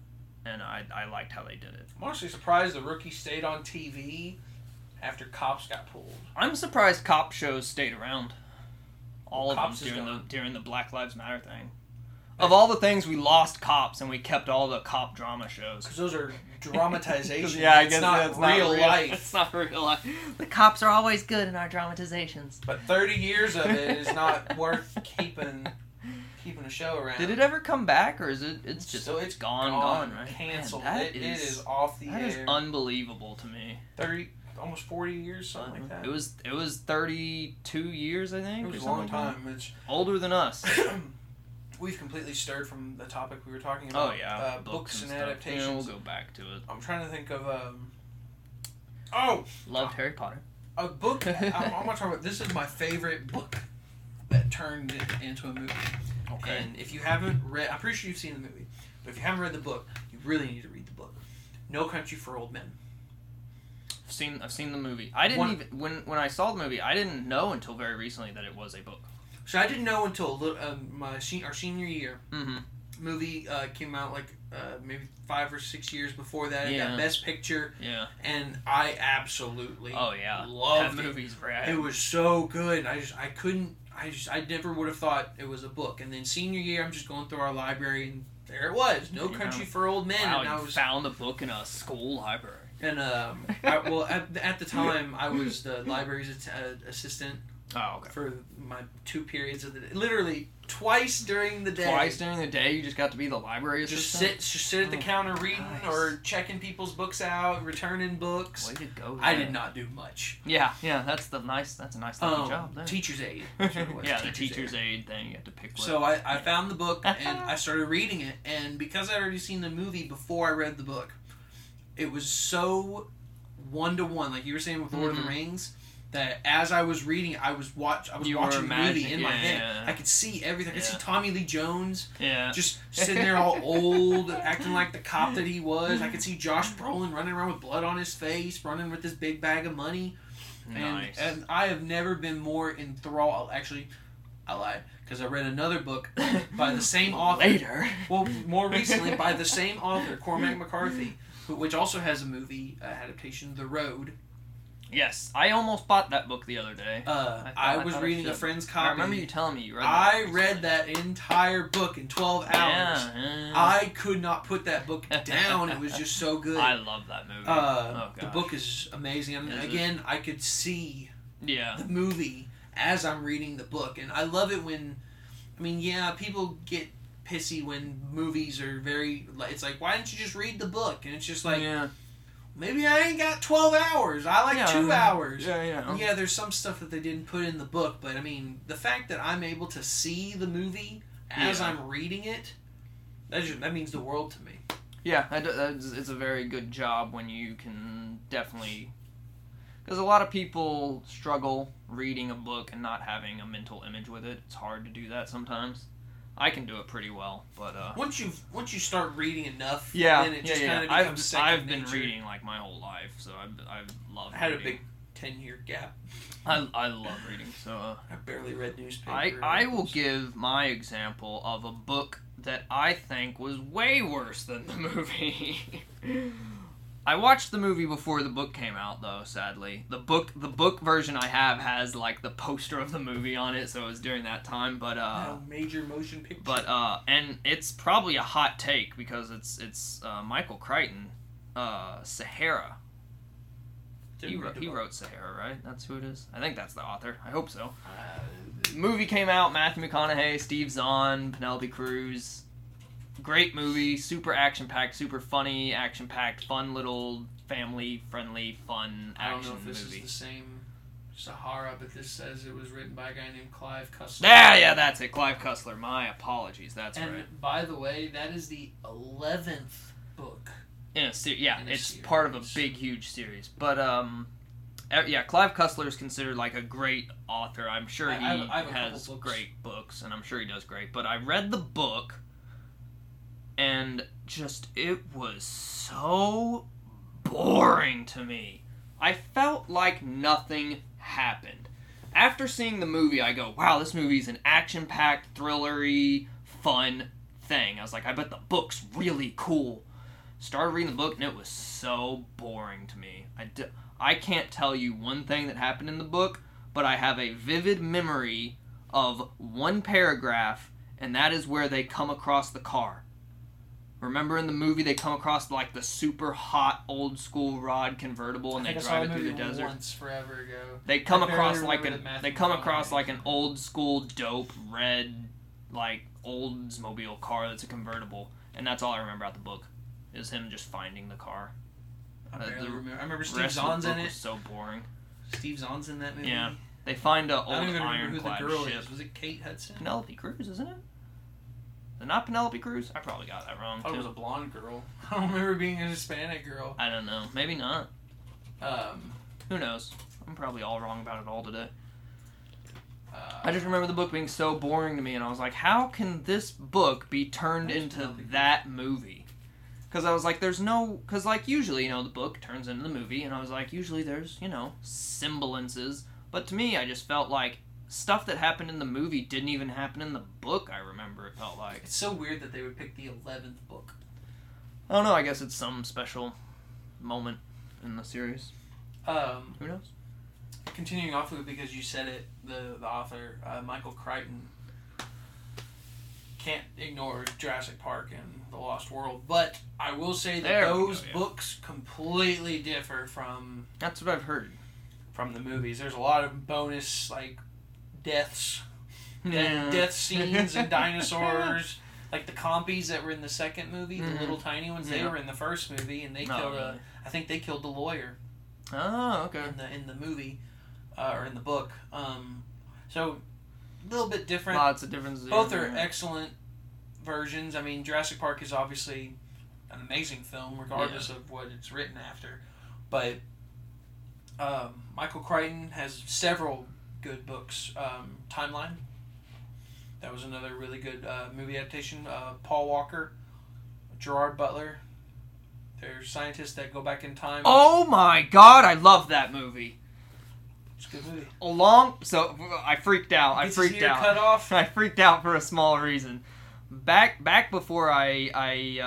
and I I liked how they did it. I'm honestly surprised the rookie stayed on TV after cops got pulled. I'm surprised cop shows stayed around. All of Cops them during the during the Black Lives Matter thing. Of all the things, we lost cops and we kept all the cop drama shows. Because those are dramatizations. yeah, I it's guess not that's real not life. It's not real life. The cops are always good in our dramatizations. But 30 years of it is not worth keeping keeping a show around. Did it ever come back, or is it? It's just So it's gone, gone, right? Canceled. Man, that it is- is off the That air. is unbelievable to me. 30, almost 40 years, something like that. It was it was thirty two years, I think. It was a long something like time. It's. Older than us. we've completely stirred from the topic we were talking about. Oh yeah, uh, books, and, stuff. adaptations. Yeah, we'll go back to it. I'm trying to think of um. Oh, Loved Harry Potter. a book. I'm, I'm gonna talk about. This is my favorite book that turned it into a movie. Okay. And if you haven't read, I'm pretty sure you've seen the movie, but if you haven't read the book, you really need to read the book. No Country for Old Men. I've seen I've seen the movie. I didn't One- even when when I saw the movie, I didn't know until very recently that it was a book. So I didn't know until a little, um, my se- our senior year. Mm-hmm. Movie uh, came out like uh, maybe five or six years before that. It Yeah. got Best Picture, Yeah. and I absolutely Oh yeah. loved that it. movie's rad. It was so good. I just I couldn't. I just I never would have thought it was a book. And then senior year, I'm just going through our library, and there it was. No Yeah. Country for Old Men. wow, and I you was found the book in a school library. And um I, well at, at the time I was the library's att- assistant Oh okay. for my two periods of the day. Literally twice during the day. Twice during the day, you just got to be the library Just assistant. sit, just sit at the Oh, counter reading nice. or checking people's books out, returning books. Way to go. I did not do much. Yeah, yeah. That's the nice. That's a nice Um, job. There. teacher's aid. That's what it yeah, the teacher's aid thing. You have to pick. What. So I, I found the book and I started reading it, and because I'd already seen the movie before I read the book, it was so one to one, like you were saying with Lord of Mhm. the Rings, that as I was reading, I was watch I was You watching the movie in my head. yeah, yeah. I could see everything. I could see Tommy Lee Jones yeah. just sitting there all old, acting like the cop that he was. I could see Josh Brolin running around with blood on his face, running with this big bag of money. And, nice. and I have never been more enthralled. Actually, I lied because I read another book by the same author. Later. Well, more recently by the same author, Cormac McCarthy, which also has a movie uh, adaptation, The Road. Yes, I almost bought that book the other day. Uh, I thought- I, I was I reading a friend's friend's I remember you telling me you read. I that read that entire book in twelve hours. Yeah, yeah. I could not put that book down. It was just so good. I love that movie. uh, oh, the book is amazing. And Is it? again, I could see Yeah. the movie as I'm reading the book, and I love it when, I mean, yeah, people get pissy when movies are very. It's like, why didn't you just read the book? And it's just like, yeah. maybe I ain't got twelve hours. I like Yeah, two yeah. hours. Yeah, yeah. Yeah, there's some stuff that they didn't put in the book, but I mean, the fact that I'm able to see the movie as Yeah. I'm reading it, that just, that means the world to me. Yeah, I that's, it's a very good job when you can definitely. Because a lot of people struggle reading a book and not having a mental image with it. It's hard to do that sometimes. I can do it pretty well, but uh, Once you once you start reading enough, yeah, then it yeah, just yeah. kind of I've I've been nature. reading like my whole life, so I've I've loved. I had a big ten year gap. I I love reading, so. Uh, I barely read newspaper. I, I will give my example of a book that I think was way worse than the movie. I watched the movie before the book came out, though. Sadly, the book the book version I have has like the poster of the movie on it, so it was during that time. But uh, No major motion picture. but uh, and it's probably a hot take because it's it's uh, Michael Crichton, uh, Sahara. He wrote, he wrote Sahara, right? That's who it is. I think that's the author. I hope so. Uh, movie came out. Matthew McConaughey, Steve Zahn, Penelope Cruz. Great movie, super action packed, super funny, action packed, fun little family friendly, fun action I don't know if this movie. is the same Sahara, but this says it was written by a guy named Clive Cussler. Yeah, yeah, that's it. Clive Cussler. My apologies. That's and right. by the way, that is the eleventh book. In a se- yeah, in a it's part of a big, huge series. But um, yeah, Clive Cussler is considered like a great author. I'm sure he I I has books. great books, and I'm sure he does great. But I read the book, and just it was so boring to me. I felt like nothing happened. After seeing the movie, I go, "Wow, this movie's an action-packed, thrillery, fun thing." I was like, "I bet the book's really cool." Started reading the book, and it was so boring to me. I, d- I can't tell you one thing that happened in the book, but I have a vivid memory of one paragraph, and that is where they come across the car. Remember in the movie they come across like the super hot old school rod convertible and they think I saw drive it through the desert. once forever ago. They come I across like an they come across like an old school dope red like Oldsmobile car that's a convertible, and that's all I remember about the book is him just finding the car. I Uh, barely the remember. I remember Steve rest of the Zahn's in it. was so boring. Steve Zahn's in that movie. Yeah. They find a old even remember who the ironclad ship. is. Was it Kate Hudson? Penelope Cruz, isn't it? It not Penelope Cruz? I probably got that wrong I thought it was a blonde girl. I don't remember being a Hispanic girl. I don't know. Maybe not. Um, Who knows? I'm probably all wrong about it all today. uh, I just remember the book being so boring to me, and I was like, how can this book be turned into that movie? Because I was like, there's no. Because, like, usually, you know, the book turns into the movie, and I was like, usually there's, you know, semblances. But to me, I just felt like stuff that happened in the movie didn't even happen in the book, I remember it felt like. It's so weird that they would pick the eleventh book. I don't know, I guess it's some special moment in the series. Um, Who knows? continuing off of it because you said it, the the author uh, Michael Crichton can't ignore Jurassic Park and The Lost World, but I will say that There those go, yeah. books completely differ from That's what I've heard. from the movies. There's a lot of bonus like deaths, Yeah. death scenes and dinosaurs. Like the compies that were in the second movie, Mhm. the little tiny ones, they were in the first movie, and they Oh, killed. A, really? I think they killed the lawyer. Oh, okay. in the in the movie uh, or in the book. Um, so a little bit different. Lots of differences. Both are yeah. excellent versions. I mean, Jurassic Park is obviously an amazing film, regardless of what it's written after. But um, Michael Crichton has several good books. Um, Timeline. That was another really good uh, movie adaptation. Uh, Paul Walker, Gerard Butler. They're scientists that go back in time. Oh my god, I love that movie. It's a good movie. Along, so I freaked out. I freaked out. Cut off. I freaked out for a small reason. Back back before I I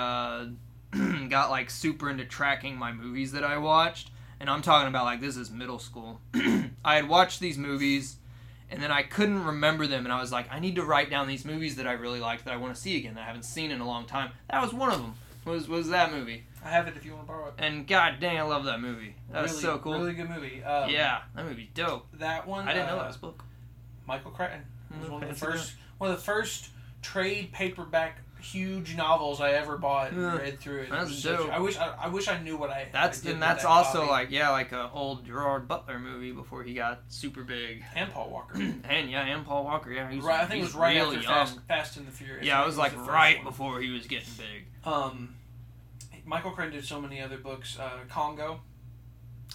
uh, got like super into tracking my movies that I watched, and I'm talking about like this is middle school. I had watched these movies, and then I couldn't remember them, and I was like, I need to write down these movies that I really liked that I want to see again that I haven't seen in a long time. That was one of them. Was was that movie? I have it if you want to borrow it. And god dang, I love that movie. That was so cool. Really good movie. Um, yeah, that movie's dope. That one. I didn't uh, know that was a book. Michael Crichton. Was Mm, one of the first, one of the first trade paperback huge novels I ever bought and read through it. That's was such- dope. I wish I, I wish I knew what I. That's I and that's that also copy. like yeah, like a old Gerard Butler movie before he got super big. and Paul Walker. and yeah, and Paul Walker. Yeah, he's right, I think it was right really after. Fast, Fast and the Furious. Yeah, I it was like right one. before he was getting big. Um, Michael Crichton did so many other books. Uh, Congo.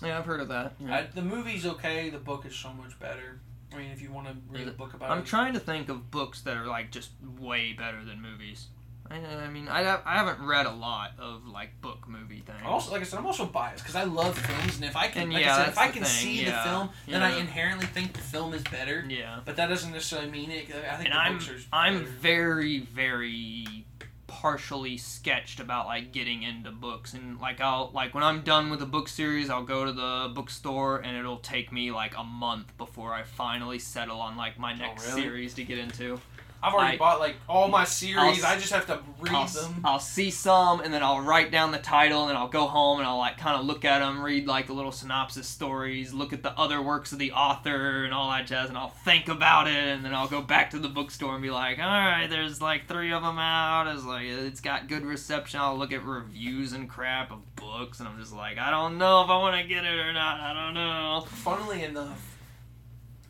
Yeah, I've heard of that. yeah. I, the movie's okay. The book is so much better. I mean, if you want to read a book about I'm it, trying to think of books that are like just way better than movies. I, I mean, I, have, I haven't read a lot of like book movie things. Also, like I said, I'm also biased because I love films, and if I can, And like yeah, I said, if I can thing, see yeah, the film, then I inherently think the film is better. yeah, But that doesn't necessarily mean it. I think and the I'm. I'm very very partially sketched about like getting into books and like I'll like when I'm done with a book series I'll go to the bookstore and it'll take me like a month before I finally settle on like my oh, next really? series to get into. I've already I- bought like all my series. I'll- I just have to read I'll, them. I'll see some and then I'll write down the title and I'll go home and I'll like kind of look at them, read like the little synopsis stories, look at the other works of the author and all that jazz, and I'll think about it and then I'll go back to the bookstore and be like, all right, there's like three of them out. It's like it's got good reception. I'll look at reviews and crap of books and I'm just like, I don't know if I want to get it or not. I don't know. Funnily enough,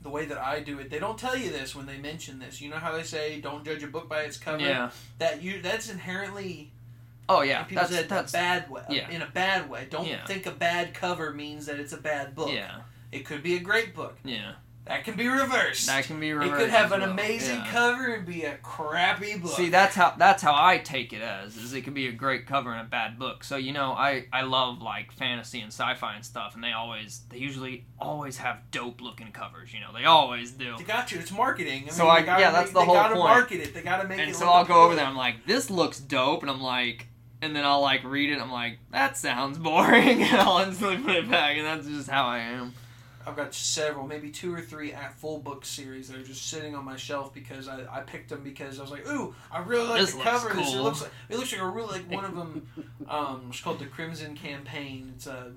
the way that I do it, they don't tell you this when they mention this. You know how they say don't judge a book by its cover. Yeah. That you that's inherently Oh yeah. people That's say it in a that's bad way. yeah. In a bad way. Don't Yeah. think a bad cover means that it's a bad book. yeah It could be a great book. yeah. That can be reversed. That can be reversed. it could have an well. amazing Yeah. cover and be a crappy book. See, that's how that's how I take it as is it could be a great cover and a bad book. So you know, I I love like fantasy and sci-fi and stuff, and they always they usually always have dope looking covers. You know, they always do. They got you. It's marketing. I So mean, I- gotta yeah, that's make- the they whole gotta point. market it. They gotta make it. And so I'll go over there. I'm like, this looks dope, and I'm like, and then I'll like read it. I'm like, that sounds boring, and I'll instantly put it back, and that's just how I am. I've got several, maybe two or three at full book series that are just sitting on my shelf because I, I picked them because I was like, ooh, I really like This the cover. of This it looks like it looks like a really like one of them. Um, it's called the Crimson Campaign. It's a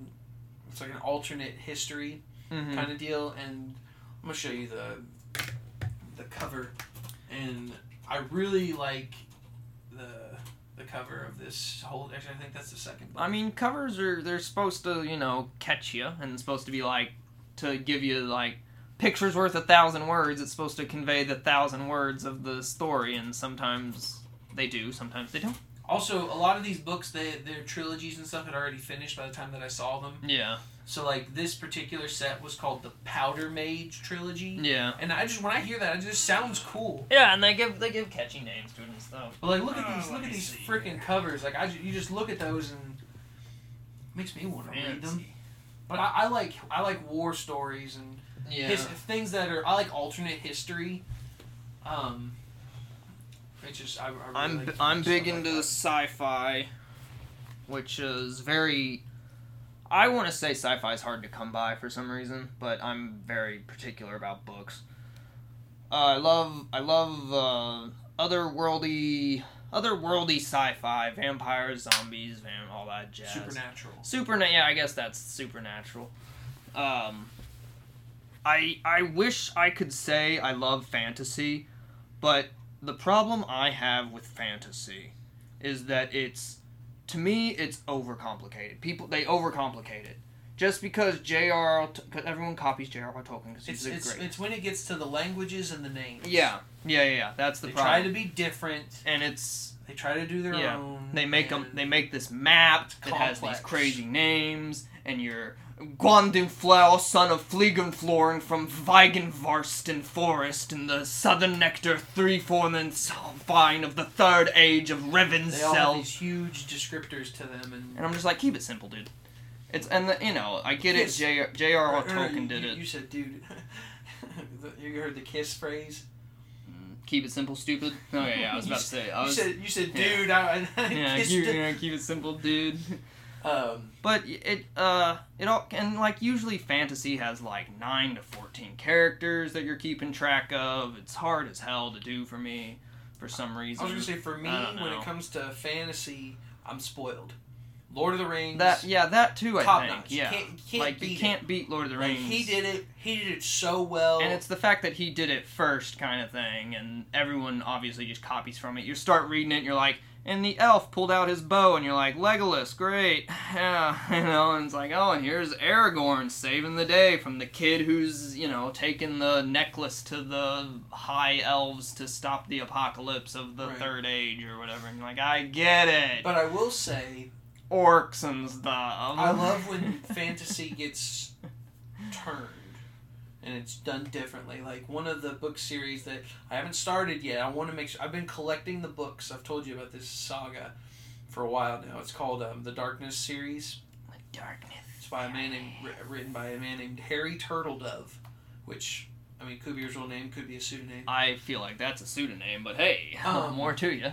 it's like an alternate history Mhm. kind of deal, and I'm gonna show you the the cover, and I really like the the cover of this whole. Actually, I think that's the second. book. I mean, covers are they're supposed to you know catch you and supposed to be like to give you like pictures worth a thousand words. It's supposed to convey the thousand words of the story, and sometimes they do, sometimes they don't. Also, a lot of these books, they their trilogies and stuff had already finished by the time that I saw them. Yeah, So like this particular set was called the Powder Mage trilogy, yeah, and I just when I hear that, it just sounds cool. yeah. And they give they give catchy names to it and stuff. But like, look at Oh, these, let look at these freaking covers. Like I, you just look at those and makes me want to read them. Fancy. But I, I like I like war stories and Yeah. his, things that are I like alternate history. Um, it's just I, I really I'm like I'm big like into that. sci-fi, which is very. I want to say sci-fi is hard to come by for some reason, but I'm very particular about books. Uh, I love I love uh, otherworldly otherworldly sci-fi, vampires, zombies, vam- all that jazz. supernatural. Supernatural. Yeah, I guess that's supernatural. Um, I I wish I could say I love fantasy, but the problem I have with fantasy is that it's to me it's overcomplicated. People they overcomplicate it. Just because J.R. 'cause everyone copies J.R.R. Tolkien because It's he's it's, great. it's when it gets to the languages and the names. yeah, yeah, yeah, yeah. That's the they problem. They try to be different. and it's They try to do their Yeah. own. They make them. They make this map that has these crazy names, and you're Gwandinflau, son of Flegenflorn from Weigenvarsten Forest in the southern nectar three formants vine of the third age of They all have Revensel. these huge descriptors to them, and And I'm just like, keep it simple, dude. It's and the, you know I get Yes. it. J.R.R. Or- or no, Tolkien did you, it. You said, dude. You heard the kiss phrase? Keep it simple, stupid. Oh yeah, yeah. I was about to say. I you was. said, you said, yeah. dude. I, I Yeah, keep, it. yeah, keep it simple, dude. Um, But it uh it all and like usually fantasy has like nine to fourteen characters that you're keeping track of. It's hard as hell to do for me for some reason. I was gonna say, for me, when it comes to fantasy, I'm spoiled. Lord of the Rings. that yeah that too I top think notch. You yeah can't, can't like beat you can't beat Lord of the Like, Rings. he did it. He did it so well. and it's the fact that he did it first kind of thing, and everyone obviously just copies from it. You start reading it, and you're like, and the elf pulled out his bow, and you're like, Legolas, great, yeah, you know, and it's like, oh, and here's Aragorn saving the day from the kid who's, you know, taking the necklace to the high elves to stop the apocalypse of the Right. third age or whatever. And you're like, I get it, But I will say, orcs and stuff. I love when fantasy gets turned and it's done differently. Like one of the book series that I haven't started yet. I want to make sure I've been collecting the books. I've told you about this saga for a while now. It's called um, the Darkness series. The Darkness. It's by a man named written by a man named Harry Turtledove, which I mean could be his real name, could be a pseudonym. I feel like that's a pseudonym, but hey, Um, more to you.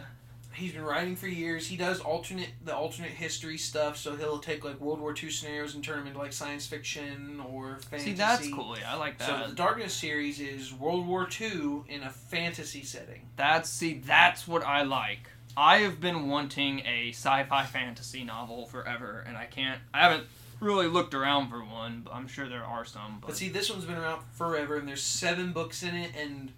He's been writing for years. He does alternate the alternate history stuff, so he'll take like World War II scenarios and turn them into like science fiction or fantasy. See, that's cool. Yeah, I like that. So the Darkness series is World War II in a fantasy setting. That's see, that's what I like. I have been wanting a sci-fi fantasy novel forever, and I can't. I haven't really looked around for one, but I'm sure there are some. But, But see, this one's been around forever, and there's seven books in it, and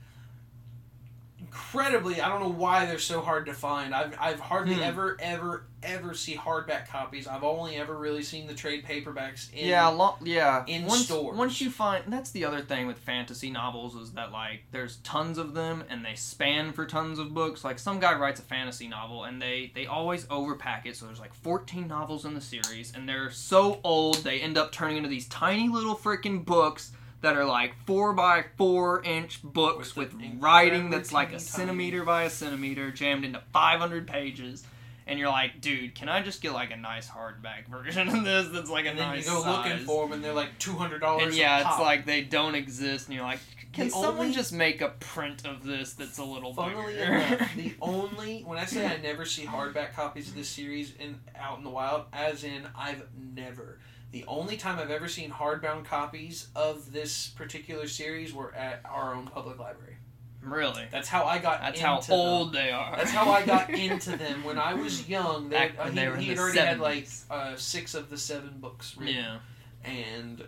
incredibly, I don't know why they're so hard to find. I've I've hardly Hmm. ever ever ever see hardback copies. I've only ever really seen the trade paperbacks. In, yeah, lo- yeah. in once, stores. Once you find that's the other thing with fantasy novels is that like there's tons of them and they span for tons of books. Like some guy writes a fantasy novel and they they always overpack it. So there's like 14 novels in the series and they're so old they end up turning into these tiny little freaking books that are like four by four inch books With with, writing that's like a tiny- centimeter by a centimeter jammed into 500 pages. And you're like, dude, can I just get like a nice hardback version of this that's like a and then nice you go looking for them, and they're like two hundred dollars. And yeah, it's like they don't exist, and you're like, can The someone only- just make a print of this that's a little Funnily bigger? enough, the only when I say I never see hardback copies of this series in out in the wild, as in I've never. The only time I've ever seen hardbound copies of this particular series were at our own public library. really? That's how I got. That's into how them. old they are. That's how I got into them when I was young. They, Back uh, when he, they were in he had already had like uh, six of the seven books written, Yeah, and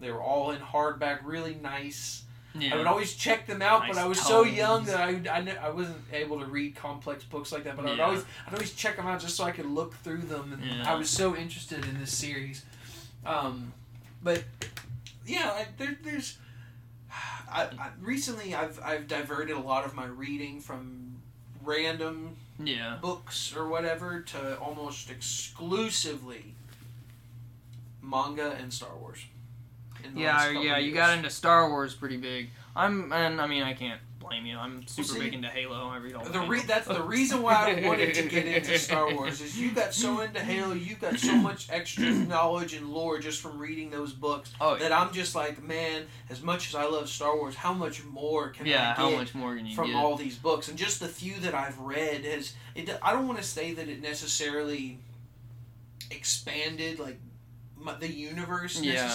they were all in hardback, really nice. yeah. I would always check them out, but I was so young that I, I, I wasn't able to read complex books like that. But I would always I'd always check them out just so I could look through them, and Yeah. I was so interested in this series. Um, but yeah, I, there, there's I, I, recently I've I've diverted a lot of my reading from random yeah. books or whatever to almost exclusively manga and Star Wars. Yeah, yeah, you got into Star Wars pretty big. I'm, and I mean, I can't blame you. I'm super see, big into Halo. I read all The re- that's the reason why I wanted to get into Star Wars is you got so into Halo, you got so much extra knowledge and lore just from reading those books Oh that I'm just like, man, as much as I love Star Wars, how much more can yeah, I how get much more can you from get? all these books? And just the few that I've read has it. I don't want to say that it necessarily expanded like the universe Yeah.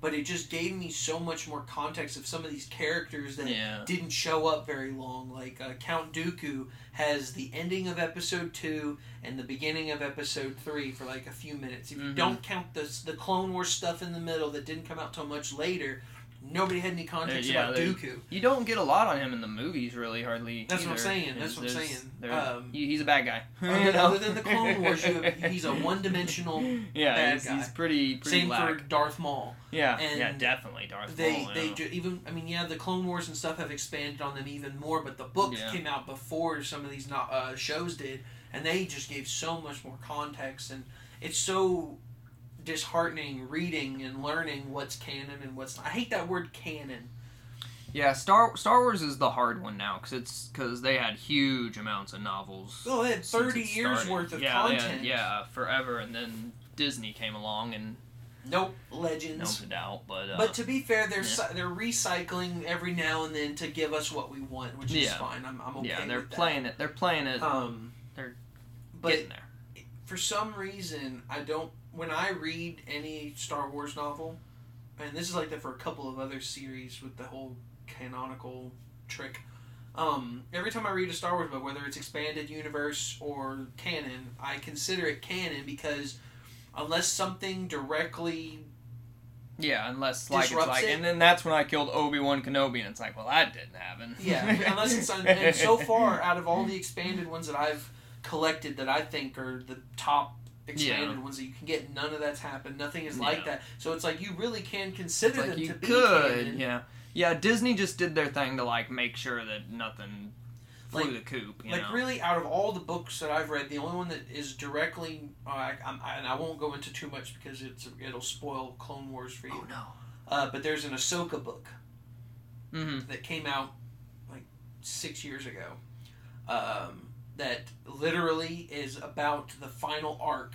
But it just gave me so much more context of some of these characters that yeah, didn't show up very long. Like uh, Count Dooku has the ending of episode two and the beginning of episode three for like a few minutes. If you Mhm. don't count the the Clone Wars stuff in the middle that didn't come out till much later, nobody had any context Uh, yeah, about they- Dooku. you don't get a lot on him in the movies, really, hardly. That's what I'm saying, that's what I'm saying. Um, he- he's a bad guy. Other, You know? other than the Clone Wars, you have, he's a one-dimensional. yeah, bad he's, guy. he's pretty pretty Same black. for Darth Maul. yeah, and yeah, definitely Darth They Maul. they yeah. ju- even I mean yeah the Clone Wars and stuff have expanded on them even more, but the books Yeah. came out before some of these not, uh, shows did, and they just gave so much more context, and it's so disheartening reading and learning what's canon and what's not. I hate that word canon. Yeah, Star Star Wars is the hard one now because it's because they had huge amounts of novels. Oh, they had thirty years started. worth of yeah, they had- content. yeah, forever, and then Disney came along and Nope, legends. no doubt, but uh, But to be fair, they're yeah. they're recycling every now and then to give us what we want, which is Yeah. fine. I'm, I'm okay yeah, they're with that. playing it. They're playing it. Um, They're but getting there. for some reason, I don't. When I read any Star Wars novel, and this is like that for a couple of other series with the whole canonical trick. Um, every time I read a Star Wars book, whether it's expanded universe or canon, I consider it canon because unless something directly Yeah, unless like it's like, it. and then that's when I killed Obi Wan Kenobi, and it's like, well, that didn't happen. Yeah, unless it's and so far out of all the expanded ones that I've collected that I think are the top expanded Yeah. ones that you can get, none of that's happened. Nothing is Yeah. like that. So it's like you really can consider like them you to be could, canon. yeah, yeah. Disney just did their thing to like make sure that nothing flew Like- the coop. You like know? really, out of all the books that I've read, the only one that is directly, uh, I, I'm, I, and I won't go into too much because it's it'll spoil Clone Wars for you. Oh no. Uh, but there's an Ahsoka book Mm-hmm. that came out like six years ago um, that literally is about the final arc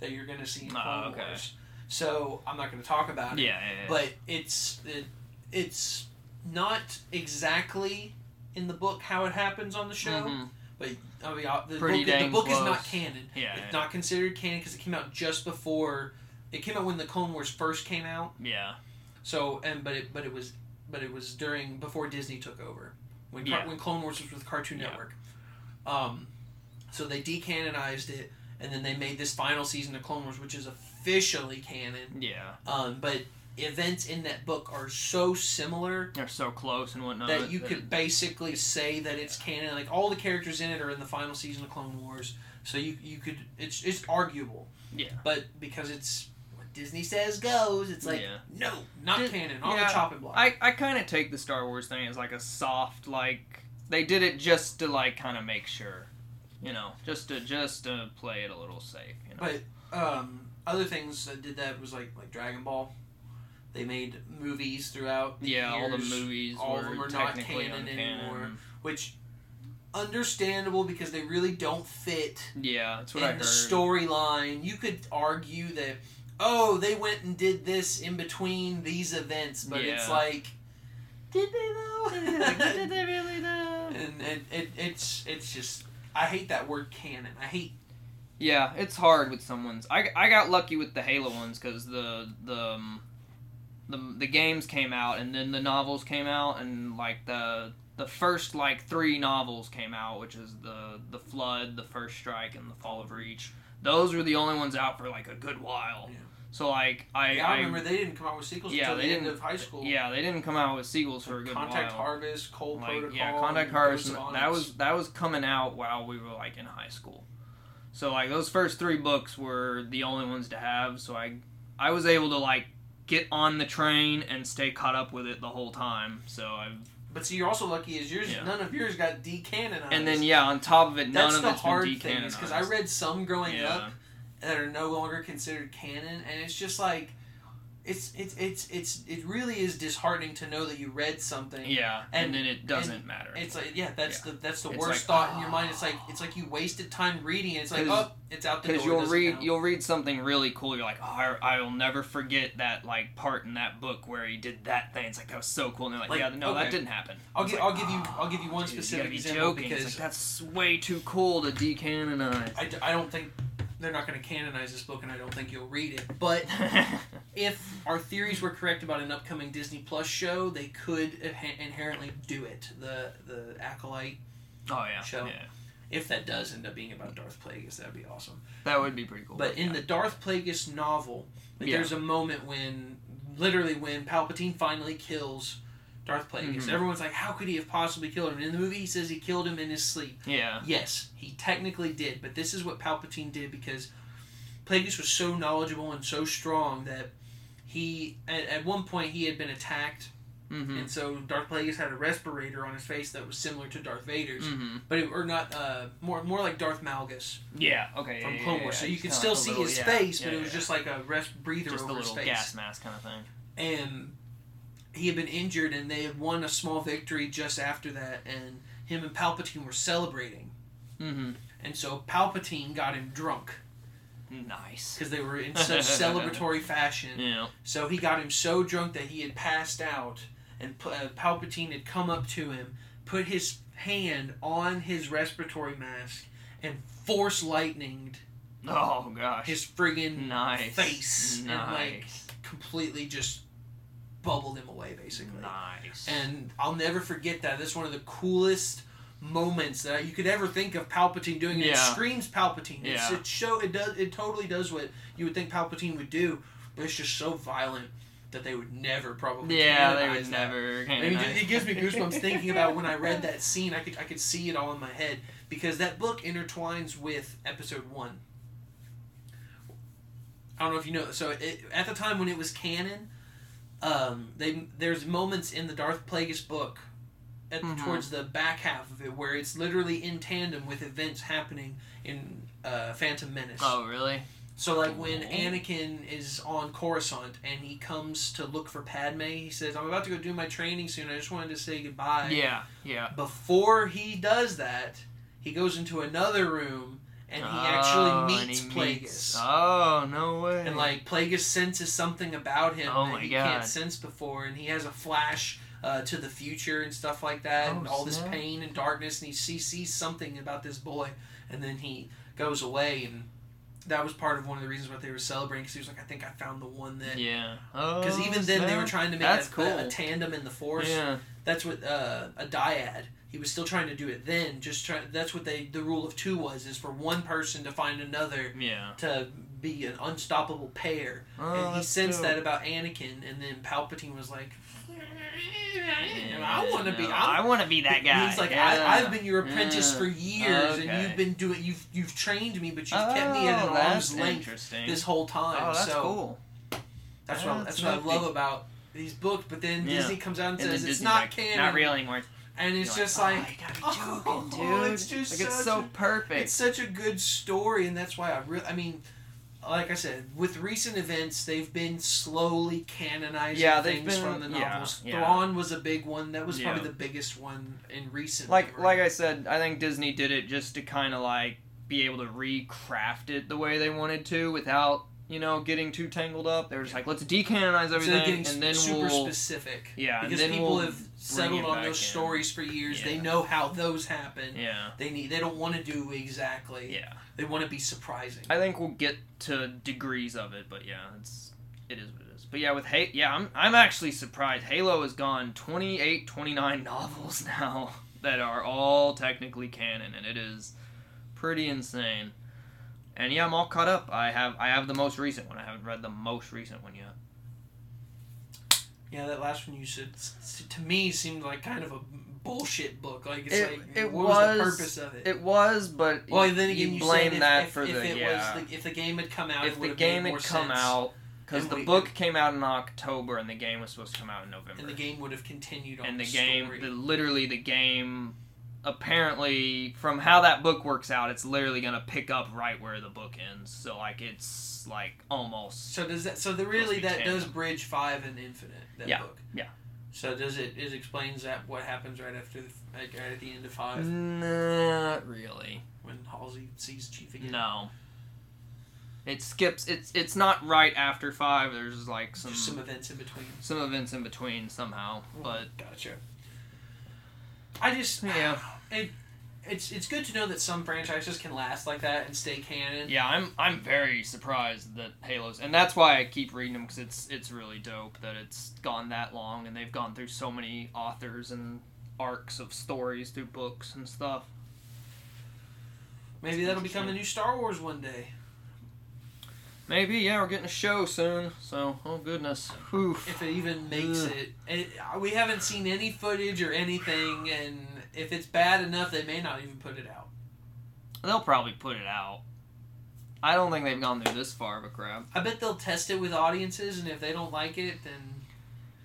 that you're going to see in Clone Oh, okay. Wars. So I'm not going to talk about it, yeah, yeah. but it's it, it's not exactly in the book how it happens on the show, Mm-hmm. but I mean, uh, the Pretty book, the book is not canon. Yeah. It's yeah. not considered canon because it came out just before. It came out when the Clone Wars first came out. yeah. So and but it but it was but it was during before Disney took over when Yeah. when Clone Wars was with Cartoon Yeah. Network. Um, so they decanonized it, and then they made this final season of Clone Wars, which is officially canon. Yeah. Um, but events in that book are so similar They're so close and whatnot. that you could basically say that it's canon. Like all the characters in it are in the final season of Clone Wars, so you you could it's it's arguable. Yeah. But because it's what Disney says goes, it's like Yeah. no, not Did- canon on yeah, the chopping block. I, I kind of take the Star Wars thing as like a soft like they did it just to like kind of make sure, you know, just to just to play it a little safe, you know. But um, other things that did that was like like Dragon Ball. They made movies throughout. The yeah, all the years, movies all were of them are not canon uncanon. anymore. which understandable because they really don't fit Yeah, that's what in I the storyline. You could argue that oh they went and did this in between these events, but it's like did they though? Did they really though? And it, it, it's it's just I hate that word canon. I hate Yeah, it's hard with someone's. I, I got lucky with the Halo ones because the the um, the the games came out and then the novels came out and like the the first like three novels came out, which is the the Flood, the First Strike, and the Fall of Reach. Those were the only ones out for like a good while. Yeah. So like I yeah, I, I- remember they didn't come out with sequels Yeah, until they the didn't- of high school. yeah they didn't come out with sequels for a good Contact while. Harvest, Cole like Protocol. yeah contact harvest that was that was coming out while we were like in high school so like those first three books were the only ones to have so i i was able to like get on the train and stay caught up with it the whole time so i've But see, you're also lucky is yours. Yeah. None of yours got decanonized. and then yeah on top of it none that's of the it's hard been decanonized because I read some growing yeah up that are no longer considered canon, and it's just like. It's it's it's it's it really is disheartening to know that you read something. yeah and, And- then it doesn't matter It's like yeah, that's the that's the It's worst like, thought in your ah. mind. It's like it's like you wasted time reading it. It's like oh, it's out the door. because you'll read count. you'll read something really cool you're like oh I, i'll never forget that like part in that book where he did that thing it's like that was so cool and they're like, Like, yeah no okay. that didn't happen I'll It's gi- like, I'll give you- "Oh, I'll give you one dude, specific you be example joking. because- it's like that's way too cool to decanonize I, I don't think they're not going to canonize this book, and I don't think you'll read it. But if our theories were correct about an upcoming Disney Plus show, they could inherently do it. The the acolyte, oh yeah Show. yeah if that does end up being about Darth Plagueis, that'd be awesome. that would be pretty cool But in yeah. the Darth Plagueis novel, like, Yeah. there's a moment when, literally, when Palpatine finally kills Darth Plagueis. Mhm. Everyone's like, "How could he have possibly killed him?" And in the movie, he says he killed him in his sleep. yeah Yes, he technically did, but this is what Palpatine did because Plagueis was so knowledgeable and so strong that he, at, at one point, he had been attacked, mm-hmm and so Darth Plagueis had a respirator on his face that was similar to Darth Vader's, mm-hmm but it, or not, uh, more more like Darth Malgus yeah okay from yeah, Clone yeah, Wars. yeah, so you could still like see little- his face, but it was just like a rest breather just a over his little face. gas mask kind of thing and he had been injured and they had won a small victory just after that and him and palpatine were celebrating. Mm-hmm. And so palpatine got him drunk. Nice. Because they were in such celebratory fashion. Yeah. So he got him so drunk that he had passed out and uh, palpatine had come up to him put his hand on his respiratory mask and force lightninged oh gosh. his friggin' nice. face and, like, nice. completely just bubbled him away basically nice and I'll never forget that. That's one of the coolest moments that you could ever think of Palpatine doing. And It screams Palpatine. It's, Yeah. it show it does it totally does what you would think Palpatine would do, but it's just so violent that they would never probably. yeah they would that. never I mean, canonize. it gives me goosebumps thinking about when I read that scene. I could I could see it all in my head because that book intertwines with Episode One. I don't know if you know. So it, at the time when it was canon, um, they there's moments in the Darth Plagueis book, at Mhm. towards the back half of it, where it's literally in tandem with events happening in uh, Phantom Menace. oh really So like when Anakin is on Coruscant and he comes to look for Padme, he says, "I'm about to go do my training soon. I just wanted to say goodbye." yeah yeah Before he does that, he goes into another room and he Oh, actually meets he Plagueis. meets- oh no way And like Plagueis senses something about him Oh that he God. can't sense before, and he has a flash uh, to the future and stuff like that, Oh, and all this pain and darkness, and he sees, sees something about this boy, and then he goes away, and that was part of one of the reasons why they were celebrating because he was like, I think I found the one that. Yeah. Oh, Because even then they were trying to make a, cool. a, a tandem in the force. Yeah. That's what uh, a dyad. He was still trying to do it then. Just try. That's what they. The rule of two was is for one person to find another Yeah. to be an unstoppable pair. Oh, and he sensed dope. that about Anakin, and then Palpatine was like, "I want to be. I'm, I want to be that guy. He's like, yeah. I, I've been your apprentice Yeah. for years, and you've been doing. You've you've trained me, but you've kept me at Oh, an arm's length this whole time. oh, that's so cool. that's what That's what I love about these books. But then. Disney comes out and, And says it's Disney's not like, canon, Not real anymore. And it's You're just oh, like, you gotta be oh, joking, dude. it's just like it's so a- perfect. It's such a good story, and that's why I really. I mean, like I said, with recent events, they've been slowly canonizing Yeah, things been- from the yeah, novels. yeah. Thrawn was a big one. That was Yeah. probably the biggest one in recent. like memory. like I said, I think Disney did it just to kind of like be able to recraft it the way they wanted to without you know getting too tangled up. They were just like, let's decanonize everything, getting and then super we'll specific. yeah, because people we'll have settled on those in. stories for years. They know how those happen. yeah They need. They don't want to do exactly. yeah. They want to be surprising. I think we'll get to degrees of it, but yeah, it's it is what it is. But yeah, with Halo, yeah, I'm I'm actually surprised. Halo has gone 28, 29 novels now that are all technically canon, and it is pretty insane. And yeah, I'm all caught up. I have I have the most recent one. I haven't read the most recent one yet. Yeah, that last one you said to me seemed like kind of a bullshit book. Like it's It- like it what was, the purpose of it? It was, but well, you- then again, you you, blame if, that if, for if the it yeah. was the, if the game had come out, if it the game had come sense, out, because the we- book came out in October, and the game was supposed to come out in November. and the game would have continued on and the the game the, literally the game apparently from how that book works out it's literally gonna pick up right where the book ends so like it's like almost so does that? So the really that does bridge five and Infinite. That Yeah, book. yeah. So does it? It explains that what happens right after the, like, right at the end of five not really when Halsey sees Chief again. no it skips it's it's not right after five there's like some Just some some, events in between. Some events in between somehow but Gotcha. I just Yeah. It, it's it's good to know that some franchises can last like that and stay canon. yeah i'm i'm very surprised that halos and that's why i keep reading them because it's it's really dope that it's gone that long and they've gone through so many authors and arcs of stories through books and stuff Maybe that'll become the new Star Wars one day. Maybe yeah we're getting a show soon so oh goodness Whew. If it even makes Ugh. it. it. Uh, we haven't seen any footage or anything, and if it's bad enough, they may not even put it out. they'll probably put it out i don't think they've gone through this far of a crap I bet they'll test it with audiences, and if they don't like it, then.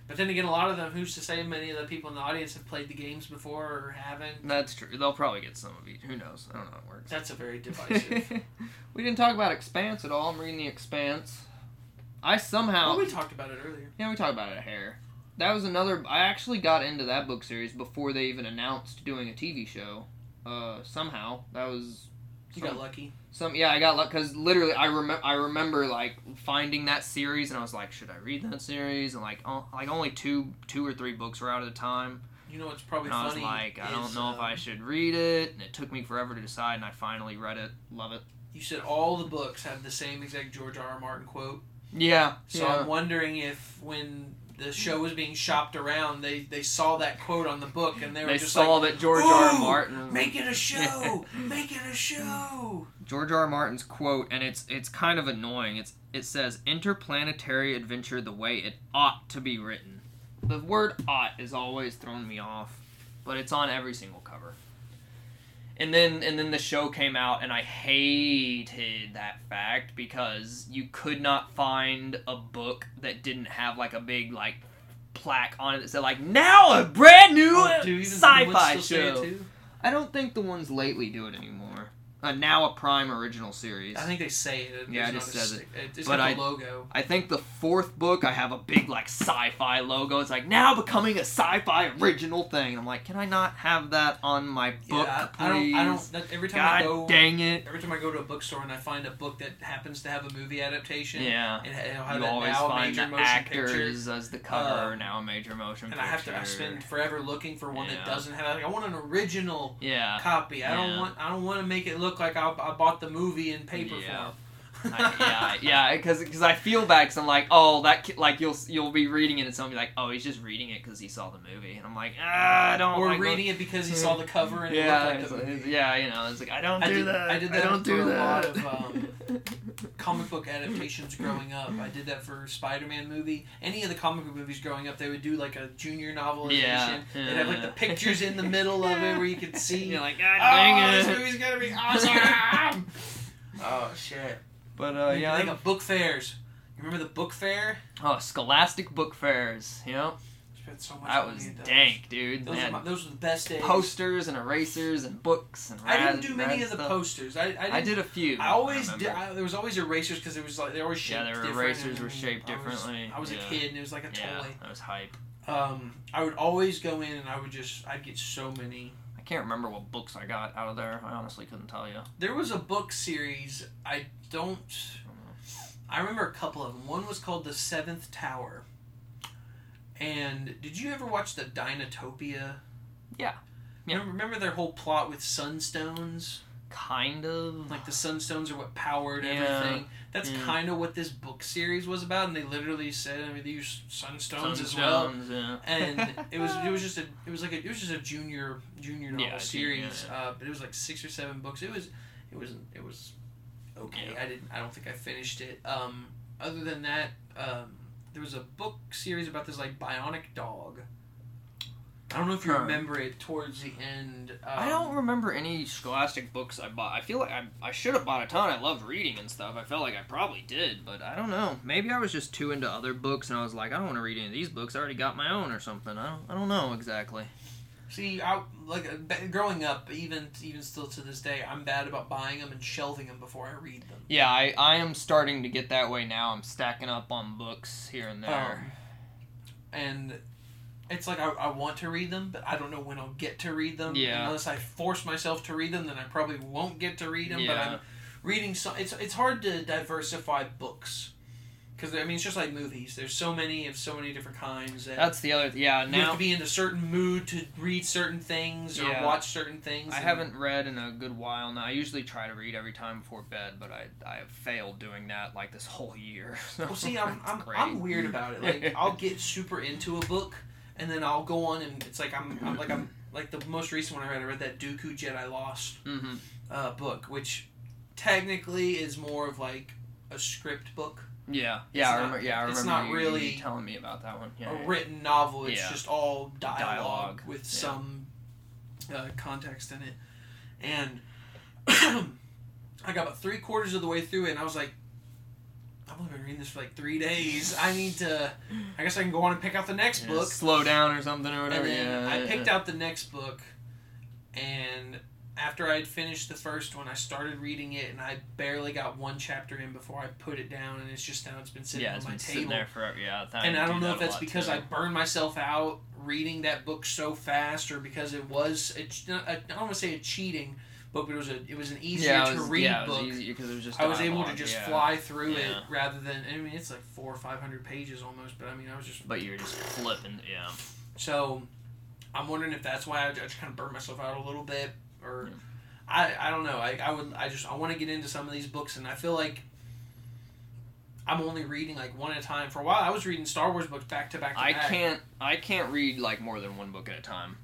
But then again, a lot of them, who's to say many of the people in the audience have played the games before or haven't? that's true they'll probably get some of each who knows i don't know how it works That's a very divisive. we didn't talk about expanse at all i'm reading the expanse i somehow well, we talked about it earlier. Yeah, we talked about it a hair. That was another. I actually got into that book series before they even announced doing a TV show. Uh, somehow that was You got lucky. some. Yeah, I got luck because literally I remember. I remember like finding that series and I was like, should I read that series? And like, oh, like only two, two or three books were out at a time. You know what's probably And I was like, I don't know if I um, should read it. And it took me forever to decide, and I finally read it. Love it. You said all the books have the same exact George R. R. Martin quote. Yeah. So yeah. I'm wondering if when the show was being shopped around, they, they saw that quote on the book and they were they just saw like, that George R. R. Martin make it a show, make it a show. George R. R. Martin's quote, and it's it's kind of annoying. It's it says interplanetary adventure the way it ought to be written. The word ought is always thrown me off, but it's on every single cover. And then and then the show came out and I hated that fact because you could not find a book that didn't have like a big like plaque on it that said like now a brand new Oh, do even the ones sci-fi still say it show. I don't think the ones lately do it anymore. A now a Prime original series. I think they say it. Yeah, it just says it. stick- It's But got I- logo. I think the fourth book I have a big like Syfy logo. It's like now becoming a Syfy original thing. And I'm like, can I not have that on my book, yeah, please? I, I don't. I don't. Every time I God go, dang it! every time I go to a bookstore and I find a book that happens to have a movie adaptation, Yeah. it, it'll have You always now find major the motion picture. actors as the cover, Uh, now a major motion And I have picture. to. I spend forever looking for one Yeah. that doesn't have. Like, I want an original Yeah. copy. I don't want. I don't want to make it look like I, I bought the movie in paper Yeah. form. I, yeah, yeah, because I feel bad because I'm like, oh, that ki- like you'll you'll be reading it and someone be like, oh, he's just reading it because he saw the movie, and I'm like, ah, I don't. or like reading it because he saw the cover and Yeah, it looked like the movie. yeah, you know, it's like I don't I do did- that. I did that don't for do a lot of, um, comic book adaptations growing up. I did that for Spider-Man movie. Any of the comic book movies growing up, they would do like a junior novelization. Yeah, They'd have like the pictures in the middle of it where you could see. You're like, oh, dang this it. movie's gonna be awesome. oh shit! But uh, yeah, like I'm- a book fairs. You remember the book fair? oh, Scholastic Book Fairs, you know, Spent so much that was dank, dude. Those, They were my, those were the best days. posters and erasers and books and. I didn't do many of the stuff. posters. I, I, didn't, I did a few. I always remember. did. I, there was always erasers because it was like they always shaped Yeah, their erasers were shaped I was- differently, I was, yeah. a kid and it was like a yeah, toy. that was hype. Um, I would always go in and I would just I'd get so many. I can't remember what books I got out of there. I honestly couldn't tell you. There was a book series. I don't. I remember a couple of them. One was called The Seventh Tower. And did you ever watch the Dinotopia? Yeah. Yeah. Remember, remember their whole plot with sunstones? Kind of. Like the sunstones are what powered Yeah. everything. That's Yeah. kind of what this book series was about, and they literally said, "I mean, they use sunstones as well." Sunstones, yeah. and it was it was just a it was like a, it was just a junior junior novel series, uh, but it was like six or seven books. It was it was it was okay. I didn't I don't think I finished it. Um, other than that, um, there was a book series about this like bionic dog. I don't know if you remember it towards the end. Um, I don't remember any Scholastic books I bought. I feel like I, I should have bought a ton. I loved reading and stuff. I felt like I probably did, but I don't know. Maybe I was just too into other books and I was like, I don't want to read any of these books. I already got my own or something. I don't, I don't know exactly. see. I like uh, growing up, even even still to this day, I'm bad about buying them and shelving them before I read them. Yeah, I, I am starting to get that way now. I'm stacking up on books here and there. Um, and it's like I, I want to read them, but I don't know when I'll get to read them. Yeah. Unless I force myself to read them, then I probably won't get to read them. But I'm reading some. It's it's hard to diversify books because I mean it's just like movies. There's so many of so many different kinds that That's the other. Yeah, you have now to be in a certain mood to read certain things or Yeah. watch certain things. I haven't read in a good while now. I usually try to read every time before bed, but I I have failed doing that like this whole year. So Well, see, I'm I'm. I'm weird about it. Like I'll get super into a book, and then I'll go on and it's like I'm, I'm like I'm like the most recent one I read. I read that Dooku Jedi Lost hmm uh, book, which technically is more of like a script book, Yeah, It's yeah, I not- remember. Yeah, I it's not you, really you telling me about that one. Yeah, a yeah. written novel. It's Yeah. just all dialogue, Dialogue, with some uh, context in it, and I got about three quarters of the way through it, and I was like. Reading this for like three days. I need to. I guess I can go on and pick out the next Yeah, book. slow down or something or whatever. And then yeah, I picked out the next book, and after I had finished the first one, I started reading it, and I barely got one chapter in before I put it down, and it's just now it's been sitting Yeah, on it's my been table. sitting there forever. Yeah, and I do don't know if that's because too. I burned myself out reading that book so fast, or because it was it's not, I don't want to say a cheating book, but it was a it was an easier yeah, it to read yeah, book. Was because it was just. I was able to just yeah. fly through it rather than I mean it's like four or five hundred pages almost, but I mean I was just But you're just flipping. Yeah. So, I'm wondering if that's why I, I just kind of burnt myself out a little bit, or. I, I don't know. I, I would I just I want to get into some of these books, and I feel like I'm only reading like one at a time. For a while, I was reading Star Wars books back to back to I back. can't. I can't read like more than one book at a time.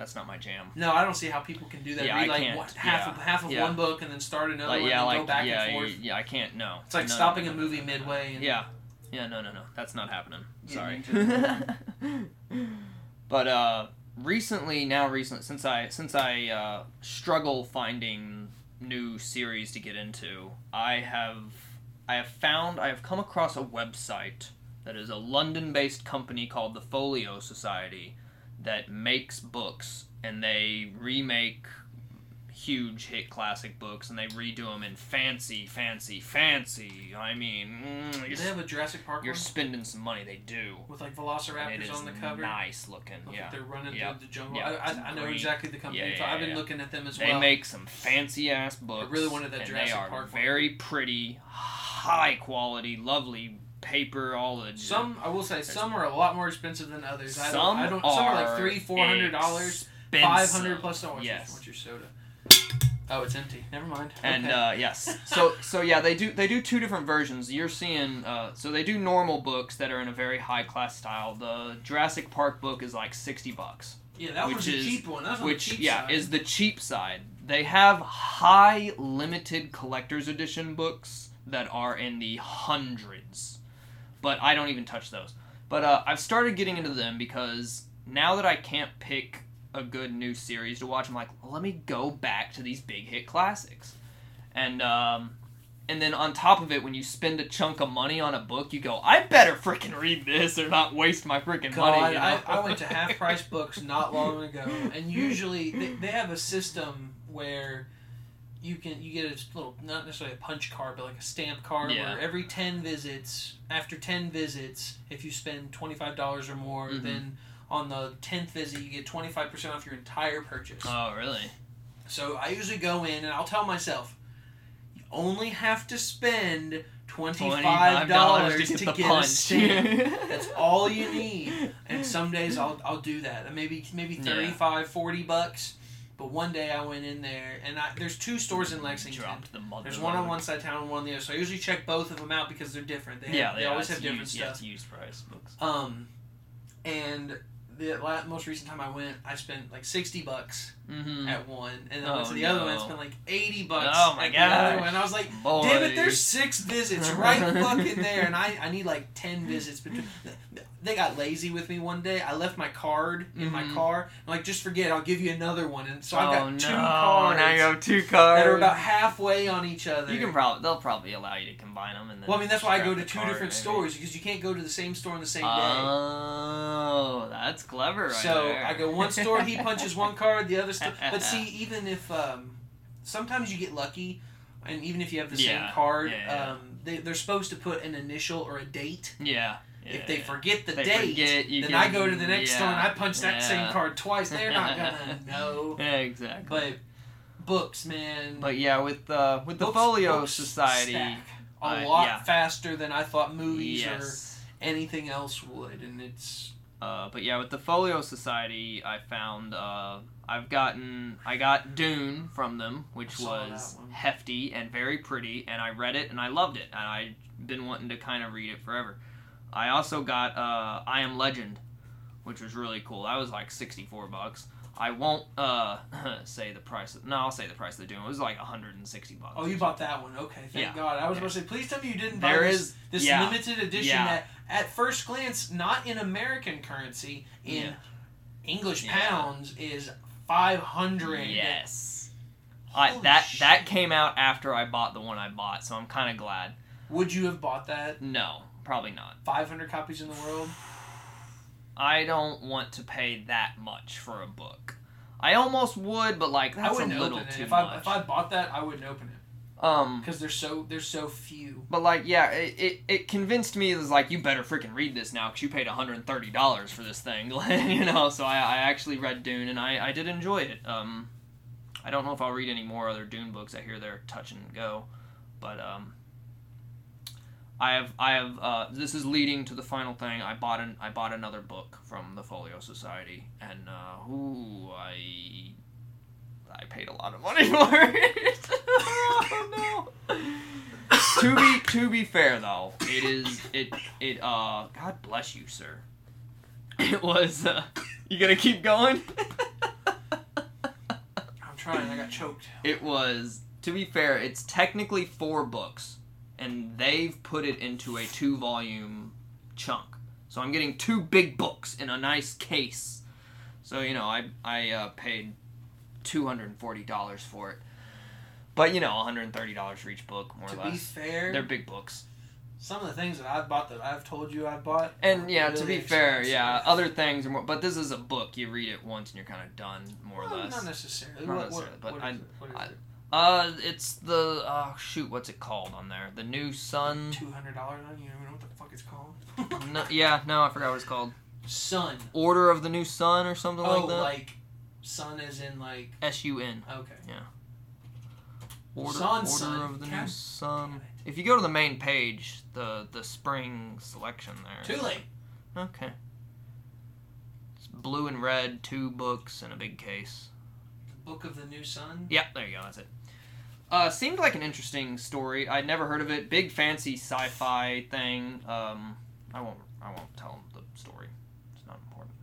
That's not my jam. No, I don't see how people can do that. Yeah, read I like can't. one, half Yeah. of half of Yeah. one book and then start another Like one yeah, and like go back yeah, and forth. yeah. I can't. No. It's like No, no, stopping no, a movie no. midway. And, Yeah. Yeah. No. No. No. That's not happening. Sorry. but uh, recently, now recently, since I since I uh, struggle finding new series to get into, I have I have found I have come across a website that is a London-based company called the Folio Society that makes books and they remake huge hit classic books and they redo them in fancy, fancy, fancy. I mean, mm, Do they have a Jurassic Park you're one spending some money. They do. with like Velociraptors on the cover? nice looking. Look Yeah. like they're running Yeah. through the jungle. Yeah, I, I, I know exactly the company. Yeah, talking- yeah, I've been yeah. looking at them as They well. They make some fancy ass books. I really wanted that Jurassic they are Park one. very pretty, high quality, lovely paper. All the some I will say some are a lot more expensive than others. I don't, some I don't. are Some are like three, four hundred dollars, five hundred plus dollars. Yes. What's your soda? Oh, it's empty. Never mind. And Okay. uh, yes, so so yeah, they do they do two different versions. You're seeing uh, so they do normal books that are in a very high class style. The Jurassic Park book is like sixty bucks, yeah, that which one's a is- cheap one. That's which yeah side. is the cheap side. They have high limited collector's edition books that are in the hundreds, but I don't even touch those. But uh, I've started getting into them because now that I can't pick a good new series to watch, I'm like, well, let me go back to these big hit classics, and um, and then on top of it, when you spend a chunk of money on a book, you go, I better freaking read this or not waste my freaking God, money. you know? I, I went to half price books not long ago, and usually they, they have a system where you can you get a little not necessarily a punch card, but like a stamp card Yeah. where every ten visits, after ten visits, if you spend twenty five dollars or more, Mhm. then on the tenth visit you get twenty five percent off your entire purchase. oh really? So I usually go in and I'll tell myself, you only have to spend twenty five dollars to, get, a stamp. That's all you need. And some days I'll, I'll do that. And Maybe maybe Yeah. 35, 40 bucks. But one day I went in there and I, there's two stores in Lexington. Dropped the mother. There's one on one side of town and one on the other. So I usually check both of them out because they're different. They, have, Yeah, they yeah, always have different used, Yeah, stuff. it's used price books. Um, and the la- most recent time I went, I spent like 60 bucks Mm-hmm. at one, and then I went Oh, to the other one and no. spent like 80 bucks Oh, my at the other one. I was like, Boy. Damn it, there's six visits right fucking there, and I, I need like ten visits between. They got lazy with me one day. I left my card in my Mhm. car. I'm like, just forget. I'll give you another one. And so oh I've got no! two cards Now you have two cards that are about halfway on each other. You can probably they'll probably allow you to combine them and then. well, I mean that's why I go to two different maybe. stores because you can't go to the same store on the same day. Oh, that's clever, right so there. I go one store, he punches one card, the other store. But see, even if um, sometimes you get lucky, and even if you have the Yeah, same card, yeah, yeah. um, they, they're supposed to put an initial or a date. Yeah. If they forget the They date, forget, then can- I go to the next store and I punch that yeah. same card twice. They're not gonna know. Yeah, exactly. But books, man. But yeah, with uh, with the books- Folio books Society, stack a lot yeah. faster than I thought movies or anything else would, and it's Uh, but yeah, with the Folio Society, I found uh, I've gotten I got Dune from them, which was hefty and very pretty, and I read it and I loved it, and I've been wanting to kind of read it forever. I also got uh, I Am Legend, which was really cool. That was like sixty four bucks. I won't uh, say the price. Of, no, I'll say the price of the Dune. It was like hundred and sixty bucks. oh, you bought that one. Okay, thank Yeah. God. I was Yeah. about to say, please tell me you didn't buy There this, is this yeah. limited edition that, at first glance, not in American currency, in. English pounds, is five hundred. Yes. I, that shit. that came out after I bought the one I bought, so I'm kind of glad. Would you have bought that? No, probably not. Five hundred copies in the world. I don't want to pay that much for a book. I almost would, but like I that's a wouldn't little open it. too If much. I if I bought that, I wouldn't open it um, because there's so there's so few. but like yeah, it, it, it convinced me it was like you better freaking read this now because you paid 130 dollars for this thing, you know. So I, I actually read Dune and I, I did enjoy it. Um, I don't know if I'll read any more other Dune books. I hear they're touch and go, but um. I have, I have. Uh, this is leading to the final thing. I bought an, I bought another book from the Folio Society, and uh, ooh, I, I paid a lot of money for it. oh no. to be, to be fair though, it is, it, it. Uh, God bless you, sir. It was. Uh, you gonna keep going? I'm trying. I got choked. It was, to be fair, it's technically four books, and they've put it into a two volume chunk. So I'm getting two big books in a nice case. So, you know, I, I uh, paid $240 for it. But, you know, $130 for each book, more To or less. To be fair, They're big books. some of the things that I've bought that I've told you I've bought. And yeah, to really be fair, yeah, other things are more. But this is a book. You read it once and you're kind of done, more Well, or less. Not necessarily. Not what, necessarily, what, but what I- it? What is I-? Uh, it's the oh shoot, what's it called on there? The New Sun. Two hundred dollars on you. don't even know what the fuck it's called. No, yeah, no, I forgot what it's called. Sun. Order of the New Sun or something Oh, like that. like sun as in like S U N. okay. Yeah. Order, Sun, Order Sun. of the New Sun. If you go to the main page, the the spring selection there. Too late. Okay. It's blue and red, two books, and a big case. Book of the New Sun. Yep, there you go. That's it. Uh, seemed like an interesting story. I'd never heard of it. Big fancy sci-fi thing. Um, I won't. I won't tell them the story. It's not important.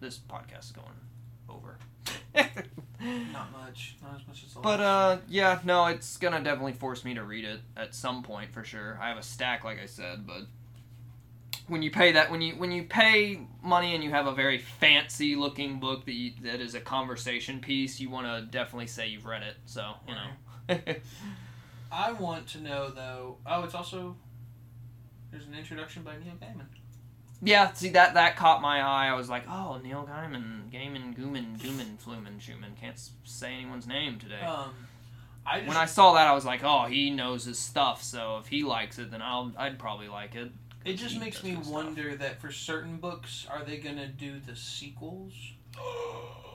This podcast is going over. Not much. Not as much as But uh, yeah, no, it's gonna definitely force me to read it at some point for sure. I have a stack, like I said, but when you pay that, when you when you pay money and you have a very fancy looking book that you, that is a conversation piece, you want to definitely say you've read it. So you know. I want to know though. Oh, it's also there's an introduction by Neil Gaiman. yeah, see that that caught my eye. I was like, oh, Neil Gaiman, Gaiman, Gooman, Gooman, Fluman, Schumann. Can't say anyone's name today. Um, I just when I saw that, I was like, "Oh, he knows his stuff. So if he likes it, then I'll I'd probably like it." it just makes me wonder that for certain books, are they gonna do the sequels?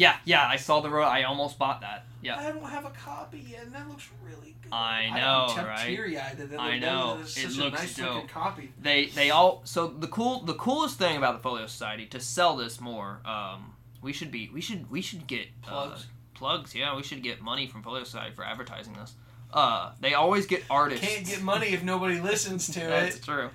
they did the Yeah, yeah, I saw the road. I almost bought that. Yeah, I don't have a copy yet, and that looks really good. I know, kept right? Teary-eyed that I know. That It looks a nice dope. copy. they they all. So the cool the coolest thing about the Folio Society to sell this more. Um, we should be we should we should get uh, Plugs. plugs. Yeah, we should get money from Folio Society for advertising this. Uh, they always get artists. Can't get money if nobody listens to That's it. That's true.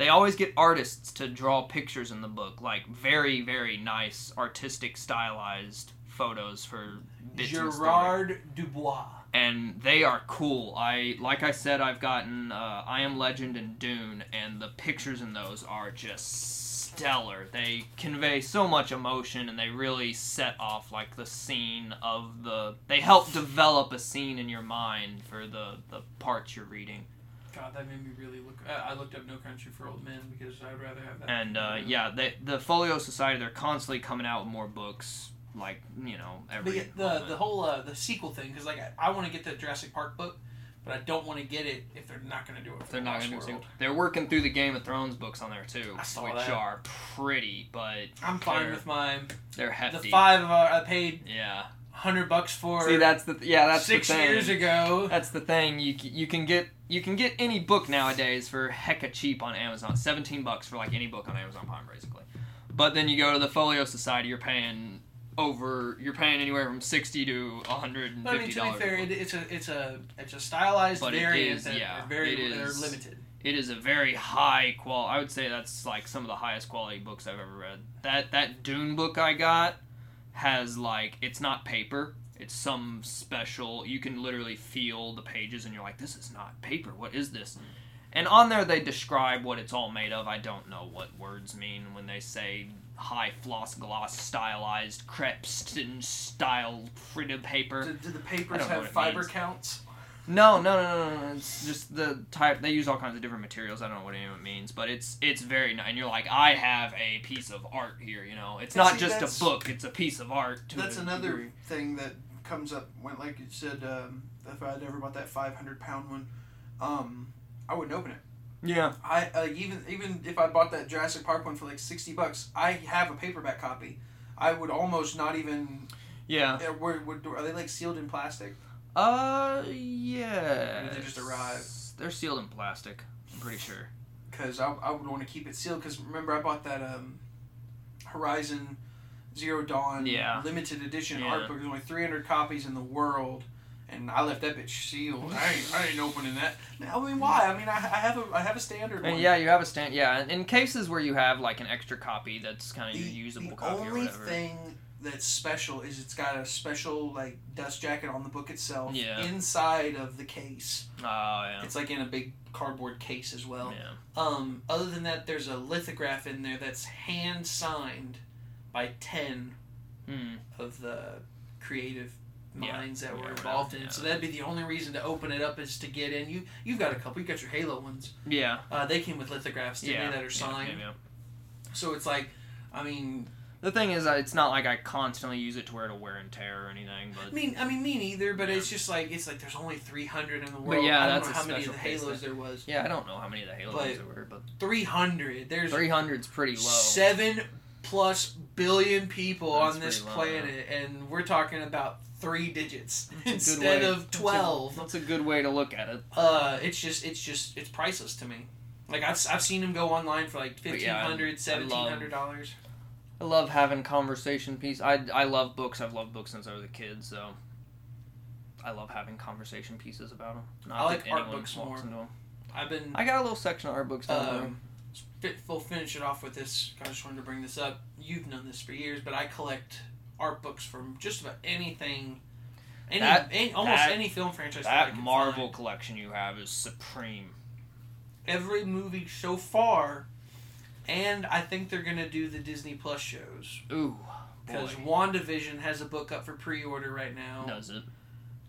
They always get artists to draw pictures in the book, like very, very nice, artistic, stylized photos for bits in the story. Gerard Dubois. and they are cool. I like I said, I've gotten uh, I Am Legend and Dune, and the pictures in those are just stellar. They convey so much emotion, and they really set off like the scene of the. They help develop a scene in your mind for the the parts you're reading. God, that made me really look. I I looked up No Country for Old Men because I'd rather have that. And uh, yeah, they, the Folio Society, they're constantly coming out with more books, like you know every. The moment. the whole uh, the sequel thing because like I, I want to get the Jurassic Park book, but I don't want to get it if they're not going to do it. For They're the not gonna do a World. sequel. They're working through the Game of Thrones books on there too, I saw which that. are pretty, but I'm fine with mine. they're hefty. The five uh, I paid Yeah. hundred bucks for See, that's the yeah, that's six the thing. years ago. That's the thing. You c- you can get you can get any book nowadays for hecka cheap on Amazon. Seventeen bucks for like any book on Amazon Prime, basically. But then you go to the Folio Society, you're paying over. You're paying anywhere from sixty to hundred and But I mean, to be fair, it, it's a it's a it's a stylized But variant is, that yeah, are very are limited. it is a very high qual. I would say that's like some of the highest quality books I've ever read. That that Dune book I got has like it's not paper. It's some special. You can literally feel the pages, and you're like, "This is not paper. What is this?" And on there, they describe what it's all made of. I don't know what words mean when they say high floss gloss stylized Crepston style printed paper. Do, do the papers have fiber means. counts? No, no, no, no, no. It's just the type. They use all kinds of different materials. I don't know what any of it means, but it's it's very nice. And you're like, I have a piece of art here. You know, it's Yeah, not see, just a book. It's a piece of art. To That's another degree. thing that comes up when, like you said, um, if I'd ever bought that five hundred pound one, um, I wouldn't open it. Yeah. I like even even if I bought that Jurassic Park one for like sixty bucks, I have a paperback copy. I would almost not even. Yeah. Uh, are they like sealed in plastic? Uh, yeah. Did they just arrive? They're sealed in plastic. I'm pretty sure. Because I, I would want to keep it sealed. Because remember, I bought that um, Horizon Zero Dawn Yeah. limited edition Yeah. art book. There's only three hundred copies in the world. And I left that bitch sealed. I ain't, I ain't opening that. I mean, why? I mean, I, I have a I have a standard And one. yeah, you have a stand. Yeah, in cases where you have like an extra copy that's kind of your usable the copy or only whatever. thing that's special is it's got a special like dust jacket on the book itself Yeah. inside of the case Oh yeah. it's like in a big cardboard case as well yeah. um other than that there's a lithograph in there that's hand signed by 10 Hmm. of the creative Yeah. minds that were whatever, involved in yeah. it. So that'd be the only reason to open it up is to get in. You you've got a couple. You got your Halo ones. Yeah. Uh, they came with lithographs, didn't Yeah. they, that are signed. yeah, yeah. So it's like, I mean, The thing is, it's not like I constantly use it to where it'll wear and tear or anything, But I mean, I mean, me neither. But Yeah. it's just like it's like there's only 300 in the world. yeah, I don't that's know how many of the Halos there was. yeah, I don't know how many of the Halos But- there were, but 300. There's 300's pretty low. seven plus billion people That's on this low, planet, and we're talking about three digits That's a good instead of that's a- 12. That's a good way to look at it. Uh, it's just, it's just, it's priceless to me. Like I've, I've seen them go online for like fifteen yeah, I- hundred, I seventeen hundred dollars. I love having conversation piece. I, I love books. I've loved books since I was a kid, so I love having conversation pieces about them. Not I like art books more. I've been. I got a little section of art books down there. Um, we'll finish it off with this. I just wanted to bring this up. You've known this for years, but I collect art books from just about anything, any, That- any almost that- any film franchise. that, That Marvel find. collection you have is supreme. every movie so far, and I think they're gonna do the Disney Plus shows Ooh, because WandaVision has a book up for pre-order right now. does it?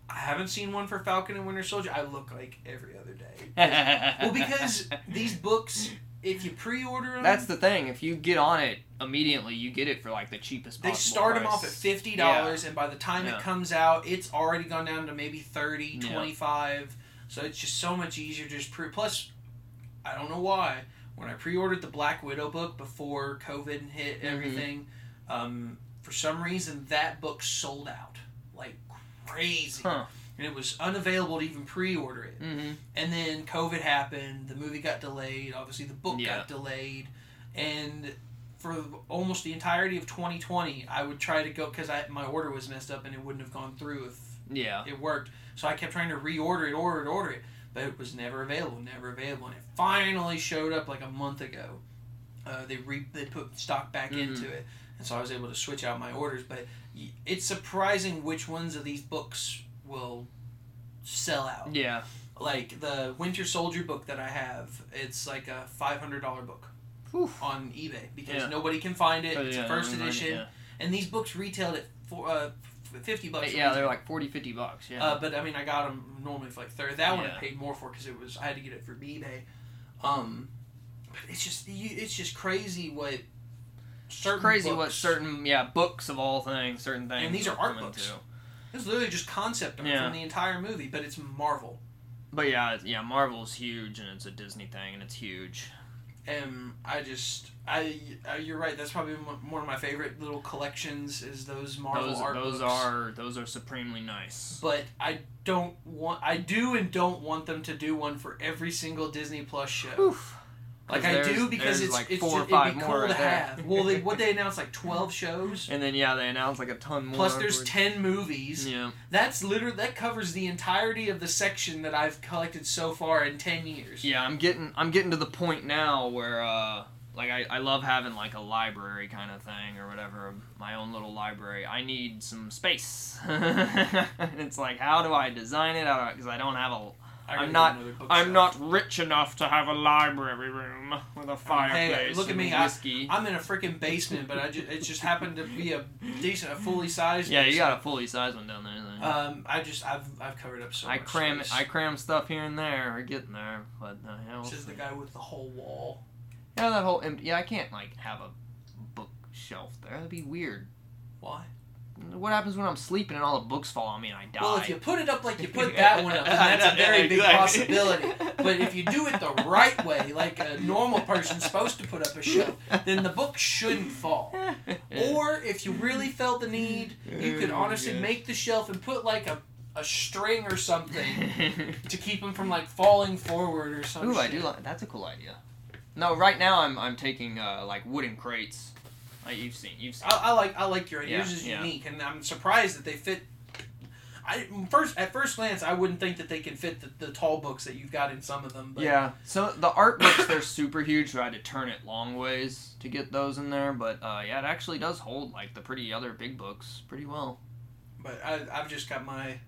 I haven't seen one for Falcon and Winter Soldier. I look like every other day. well, because these books, if you pre-order them, That's the thing. If you get on it immediately, you get it for like the cheapest. they start them off at fifty dollars, and by the time Yeah. it comes out, it's already gone down to maybe 30 Yeah. 25 So it's just so much easier to just pre. Plus, I don't know why. When I pre-ordered the Black Widow book before COVID hit Mhm. everything, um, for some reason that book sold out like crazy, Huh. And it was unavailable to even pre-order it. Mm-hmm. And then COVID happened. The movie got delayed. Obviously, the book Yeah. got delayed. And for almost the entirety of 2020, I would try to go because my order was messed up and it wouldn't have gone through if Yeah. it worked. So I kept trying to reorder it, order it, order it, but it was never available, never available. And it finally showed up like a month ago. Uh, they re- they put stock back Mhm. into it, and so I was able to switch out my orders. But it's surprising which ones of these books will sell out Yeah. like the Winter Soldier book that I have. It's like a five hundred dollar book Oof. on eBay because Yeah. nobody can find it. Oh, It's yeah, a first edition, Yeah. and these books retailed at four, uh, fifty bucks. Yeah, they're like 40, 50 bucks. Yeah. Uh, but I mean, I got them normally for like thirty. That one I paid more for because it was I had to get it for eBay. Um, but it's just it's just crazy what certain crazy books, what certain yeah books of all things certain things And these are art books. into. It's literally just concept art Yeah. from the entire movie, but it's Marvel. But yeah, yeah, Marvel's huge and it's a Disney thing and it's huge. and I just I you're right. That's probably one of my favorite little collections is those Marvel those art those books. are those are supremely nice. But I don't want. I do and don't want them to do one for every single Disney Plus show. Oof. Like I do because it's like it's four just, or it'd be more cool to have. Well, they what they announced like twelve shows. And then yeah, they announced like a ton more. Plus, there's ten movies. Yeah. That's literally that covers the entirety of the section that I've collected so far in ten years. Yeah, I'm getting I'm getting to the point now where uh like I, I love having like a library kind of thing or whatever, my own little library. I need some space. it's like how do I design it? Because I don't have a I I'm not- get another bookshelf. I'm not rich enough to have a library room with a fireplace. look at me, I- whiskey. I'm in a freaking basement, but I just, it just happened to be a decent, a fully sized. yeah, you got a fully sized one down there. then. Um, I just I've I've covered up so I much. cram space. I cram stuff here and there. We're getting there, but uh, yeah, This is the guy with the whole wall. yeah, that whole empty. Yeah, I can't like have a bookshelf there. That'd be weird. Why? What happens when I'm sleeping and all the books fall on me and I die? Well, if you put it up like you put that one up, then that's a very big possibility. But if you do it the right way, like a normal person's supposed to put up a shelf, then the book shouldn't fall. Or if you really felt the need, you could honestly make the shelf and put like a, a string or something to keep them from like falling forward or something. Ooh, I do like. That's a cool idea. No, right now I'm I'm taking uh, like wooden crates. Like you've seen, you've seen. I, I like I like your idea. Yeah, Yours is yeah. unique, and I'm surprised that they fit. I first at first glance, I wouldn't think that they can fit the, the tall books that you've got in some of them. But Yeah, so the art books they're super huge, so I had to turn it long ways to get those in there. But uh, yeah, it actually does hold like the pretty other big books pretty well. But I, I've just got my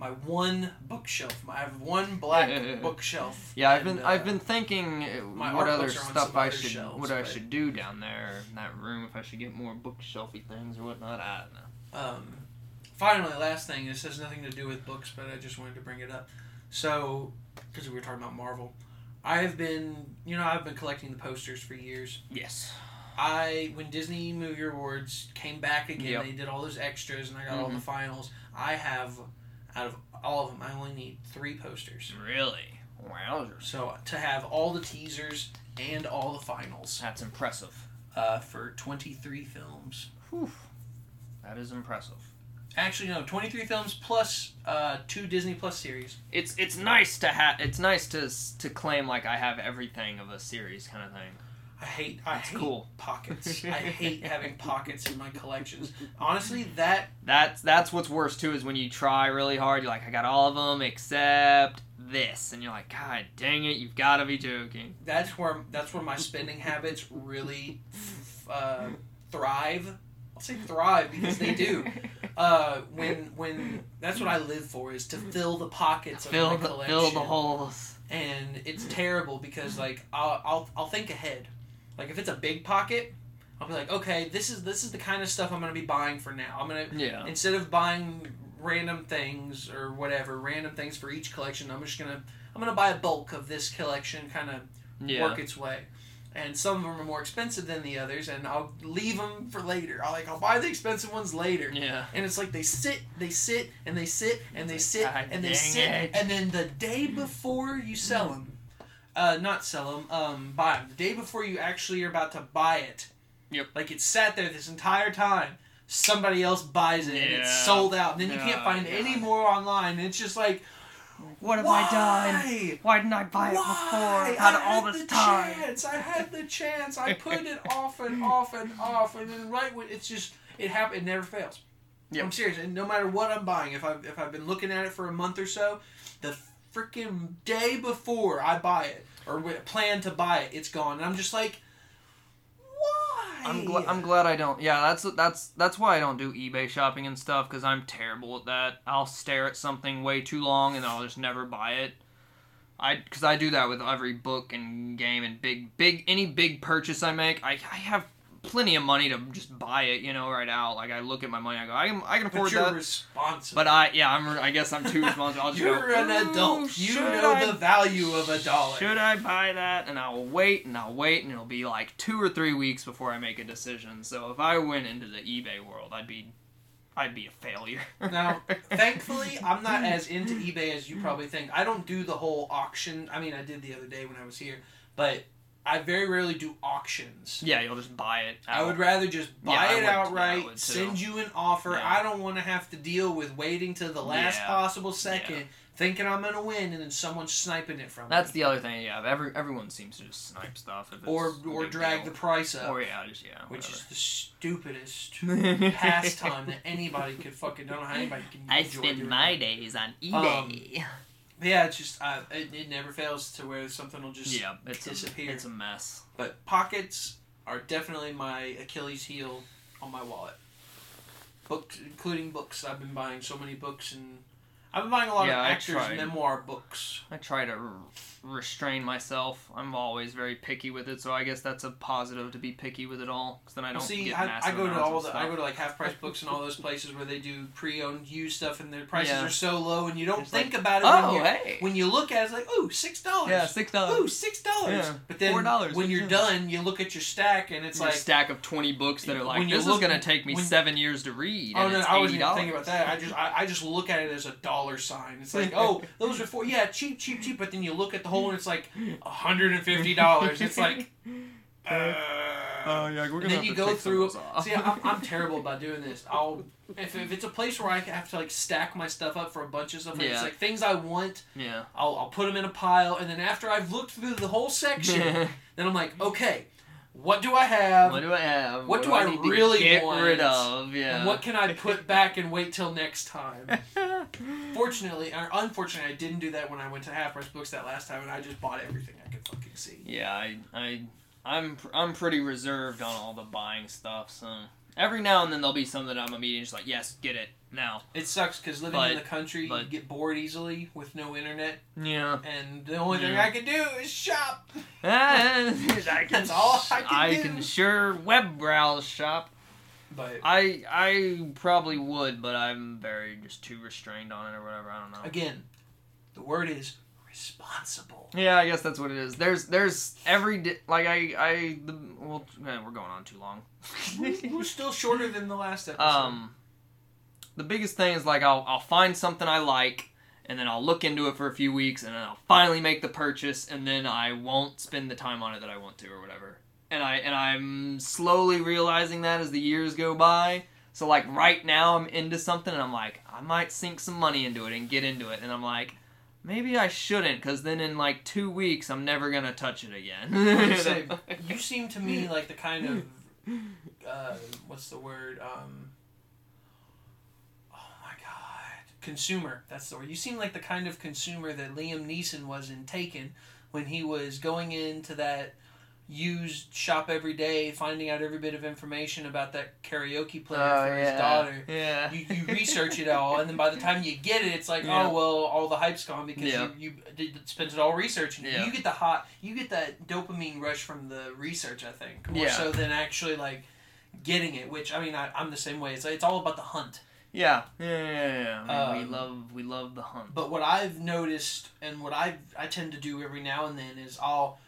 my one bookshelf. My, I have one black bookshelf. Yeah, I've and, been uh, I've been thinking uh, my what other books are on stuff I other should shelves, what I should do down there in that room if I should get more bookshelfy things or whatnot. I don't know. Um, finally, last thing. This has nothing to do with books, but I just wanted to bring it up. So, because we were talking about Marvel, I have been, you know, I've been collecting the posters for years. Yes. I when Disney Movie Rewards came back again, Yep. they did all those extras, and I got all the finals. I have, out of all of them, I only need three posters. Really? Wowzers. So to have all the teasers and all the finals That's impressive. uh, for twenty three films. Whew. That is impressive. Actually, no, twenty three films plus uh, two Disney Plus series. It's it's nice to have. It's nice to s- to claim like I have everything of a series kind of thing. I hate. I That's hate cool. pockets. I hate having pockets in my collections. Honestly, that That's that's what's worse too is when you try really hard. You're like, I got all of them except this, and you're like, God dang it, you've got to be joking. that's where that's where my spending habits really uh, thrive. I'll say thrive because they do. Uh, when when that's what I live for is to fill the pockets of fill my the collection. fill the holes. and it's terrible because like I'll, I'll I'll think ahead. Like if it's a big pocket, I'll be like, okay, this is this is the kind of stuff I'm gonna be buying for now. I'm gonna Yeah. instead of buying random things or whatever, random things for each collection, I'm just gonna I'm gonna buy a bulk of this collection, kind of Yeah. work its way. And some of them are more expensive than the others, and I'll leave them for later. I'll like I'll buy the expensive ones later. Yeah. And it's like they sit, they sit, and they sit, and they sit, and they sit, it. and then the day before you sell them, uh, not sell them, um, buy them. The day before you actually are about to buy it, Yep. like it sat there this entire time. Somebody else buys it, and it's sold out. And then you can't find God. any more online. And it's just like, What have why? I done? Why didn't I buy it Why? before? Had I all this the time. chance. I had the chance. I put it off and off and off, and then right when it's just it happened. It never fails. Yep. I'm serious. And no matter what I'm buying, if I have if I've been looking at it for a month or so, the freaking day before I buy it or plan to buy it, it's gone. And I'm just like, why? I'm glad. I'm glad I don't. Yeah, that's that's that's why I don't do eBay shopping and stuff because I'm terrible at that. I'll stare at something way too long and I'll just never buy it. I because I do that with every book and game and big big any big purchase I make. I I have plenty of money to just buy it. You know, right out. Like I look at my money, I go, I can I can but afford you're that. responsible. But I yeah I'm I guess I'm too responsible. I'll just you're go, an "Ooh, adult. You know I the value of a dollar. should I buy that? And I'll wait and I'll wait and it'll be like two or three weeks before I make a decision. So if I went into the eBay world, I'd be, I'd be a failure. Now, thankfully, I'm not as into eBay as you probably think. I don't do the whole auction. I mean, I did the other day when I was here, but I very rarely do auctions. yeah, you'll just buy it. I would rather just buy I it would- outright, too. send you an offer. Yeah. I don't want to have to deal with waiting to the last Yeah. possible second, Yeah. thinking I'm gonna win, and then someone sniping it from That's me. the other thing. Yeah, every everyone seems to just snipe stuff. Or or drag deal. the price up, Or yeah, just yeah. which is the stupidest pastime that anybody could fucking. Don't know how anybody can. I spend my days on Um, eBay. Yeah, it's just uh, it, it never fails to where something will just. yeah, it's disappear. A, it's a mess. But pockets are definitely my Achilles heel on my wallet. Books, including books. I've been buying so many books, and I've been buying a lot Yeah, of actors' memoir books. I try to r- restrain myself. I'm always very picky with it, so I guess that's a positive to be picky with it all. Because then I don't See, get I, I go to all the stuff. I go to like half price books and all those places where they do pre-owned used stuff, and their prices Yeah. are so low, and you don't It's think like, about it when Oh, you hey. when you look at it. It's like, ooh, six dollars. Yeah, six Ooh, dollars. six dollars. Yeah. But then $4, when you're done, you look at your stack, and it's It's like stack of twenty books that are like this look- is gonna take me when- seven years to read. Oh no, I wasn't even thinking about that. I just I, I just look at it as a dollar sign. It's like, oh, those are for yeah, cheap, cheap, cheap. But then you look at the whole and it's like hundred and fifty dollars. It's like, uh, Oh yeah, we're and then you go through. See, I'm, I'm terrible about doing this. I'll if, if it's a place where I have to like stack my stuff up for a bunch of stuff. Like, It's like things I want. yeah. I'll I'll put them in a pile, and then after I've looked through the whole section, then I'm like, okay, what do I have? what do I have? what do I need to really get want? rid of? Yeah. And what can I put back and wait till next time? Fortunately, or unfortunately, I didn't do that when I went to Half Price Books that last time, and I just bought everything I could fucking see. Yeah, I, I, I'm, I'm pretty reserved on all the buying stuff. So every now and then there'll be something that I'm immediately just like, yes, get it now. It sucks because living But- in the country, you get bored easily with no internet, Yeah. and the only thing I can do is shop. I can, That's all I can do. can sure web browse shop. But I I probably would, but I'm very just too restrained on it or whatever. I don't know. again, the word is responsible. Yeah, I guess that's what it is. There's there's every di- like I I the well man, we're going on too long. We're still shorter than the last episode. um, the biggest thing is like I'll I'll find something I like. And then I'll look into it for a few weeks, and then I'll finally make the purchase, and then I won't spend the time on it that I want to, or whatever. And I and I'm slowly realizing that as the years go by. So like right now, I'm into something, and I'm like, I might sink some money into it and get into it, and I'm like, maybe I shouldn't, because then in like two weeks, I'm never gonna touch it again. I was gonna say, you seem to me like the kind of uh, what's the word? Um, oh my god, consumer. That's the word. You seem like the kind of consumer that Liam Neeson was in Taken when he was going into that used shop every day, finding out every bit of information about that karaoke player Oh, for his yeah. daughter. Yeah. You, you research it all, and then by the time you get it, it's like, oh, Yeah. oh well, all the hype's gone because Yeah. you, you spent it all researching. Yeah. You get the hot, you get that dopamine rush from the research. I think more Yeah. so than actually like getting it. Which I mean, I, I'm the same way. It's it's all about the hunt. Yeah, yeah, yeah, yeah. I mean, Um, we love we love the hunt. But what I've noticed, and what I I tend to do every now and then is I'll.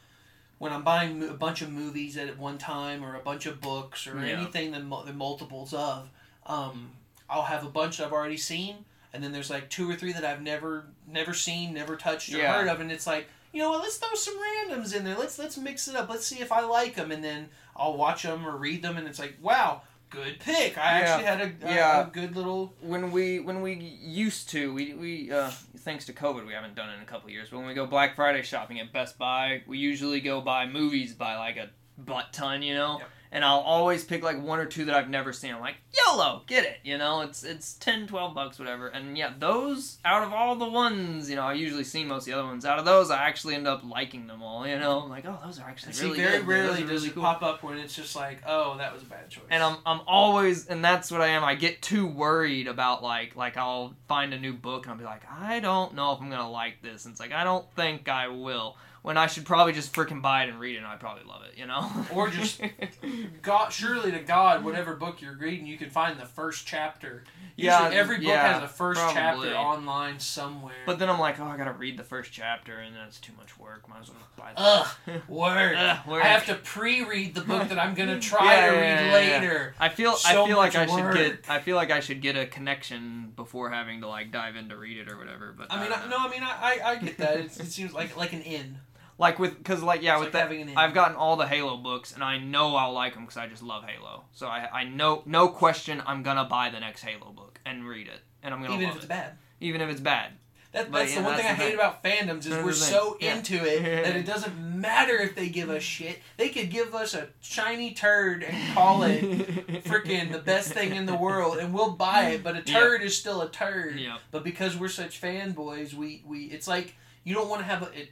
When I'm buying a bunch of movies at one time, or a bunch of books, or Yeah. anything that the multiples of, um, I'll have a bunch I've already seen, and then there's like two or three that I've never never seen, never touched or Yeah. heard of, and it's like you know what? Let's throw some randoms in there. Let's let's mix it up. Let's see if I like them, and then I'll watch them or read them, and it's like wow, good pick. I Yeah. actually had a, a, Yeah. a good little when we when we used to we we uh, thanks to COVID we haven't done it in a couple of years. But when we go Black Friday shopping at Best Buy, we usually go buy movies by like a butt ton, you know. Yep. And I'll always pick like one or two that I've never seen. I'm like, YOLO, get it, you know. It's it's 10, 12 bucks, whatever. And yeah, those out of all the ones, you know, I usually see most of the other ones. Out of those, I actually end up liking them all. You know, I'm like, oh, those are actually See, really very good. rarely are does really it cool. pop up when it's just like, oh, that was a bad choice. and I'm I'm always and that's what I am. I get too worried about like like I'll find a new book and I'll be like, I don't know if I'm gonna like this. And it's like I don't think I will. When I should probably just freaking buy it and read it and I'd probably love it, you know? Or just- God, surely to God, whatever book you're reading, you can find the first chapter. Yeah, Usually every book yeah, has a first probably. chapter online somewhere. But then I'm like, oh I gotta read the first chapter and that's too much work. Might as well buy Ugh, that. word. Ugh, word. I have to pre-read the book that I'm gonna try Yeah, to read yeah, later. I feel So I feel like I much should work. get I feel like I should get a connection before having to like dive in to read it or whatever. But I mean, I, no, I mean, I, I, I get that. It's, it seems like like an inn. Like with because like yeah It's with like that having an. I've gotten all the Halo books, and I know I'll like them because I just love Halo. So I, I know, no question, I'm gonna buy the next Halo book and read it, and I'm gonna even love if it's it, bad. even if it's bad. That, that's yeah, the one that's thing I hate thing. about fandoms is we're so Yeah. into it that it doesn't matter if they give us shit. They could give us a shiny turd and call it freaking the best thing in the world, and we'll buy it. But a Yeah. turd is still a turd. yeah, But because we're such fanboys, we we it's like you don't want to have a it,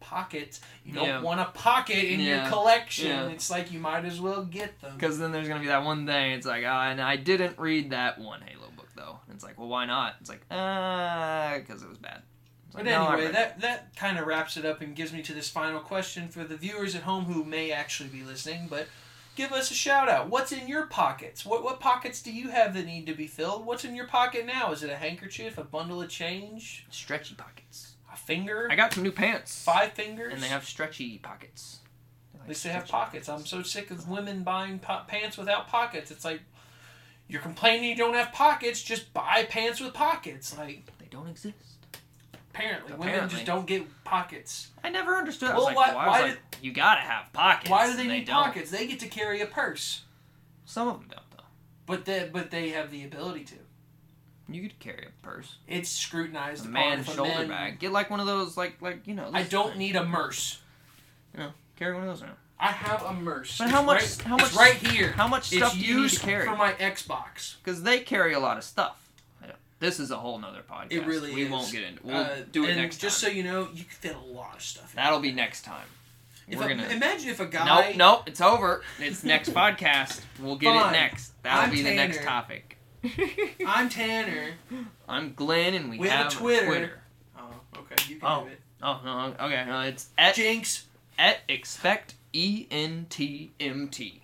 pocket. You don't Yeah. want a pocket in your collection. Yeah. It's like you might as well get them. because then there's gonna be that one thing. It's like, ah, and I didn't read that one Halo book though. And it's like, well, why not? It's like, ah, because it was bad. It's But like, no, anyway, read that that kind of wraps it up and gives me to this final question for the viewers at home who may actually be listening. But give us a shout out. What's in your pockets? What what pockets do you have that need to be filled? What's in your pocket now? Is it a handkerchief, a bundle of change, stretchy pockets. A finger, I got some new pants, five fingers? and they have stretchy pockets. At least they have pockets. I'm so sick of women buying po- pants without pockets. It's like you're complaining you don't have pockets. Just buy pants with pockets. Like They don't exist. apparently, women just don't get pockets. I never understood. I Well, was like, why- why, I was why like, you gotta have pockets. Why do they and need don't. pockets? They get to carry a purse. Some of them don't though. But they, but they have the ability to. You could carry a purse, It's scrutinized a upon man shoulder man- bag. Get like one of those, like like you know. I don't need a merce. You know, carry one of those around. I have a merce. But how much- Right, how it's much- right here. How much stuff do you need used to carry? for my Xbox. Because they carry a lot of stuff. This is a whole nother podcast. It really we is. won't get into. We'll Uh, do it and next just time. so you know, you can fit a lot of stuff. in That'll be next time. If We're a- gonna. imagine if a guy. Nope, nope, it's over. It's next podcast. We'll get Fine. it next. That'll I'm be the next topic. I'm Tanner. I'm Glenn, and we, We have a Twitter. Twitter. Oh, okay. You can Oh. do it. Oh no, okay. No, it's at Jinx. at expect e n t m t.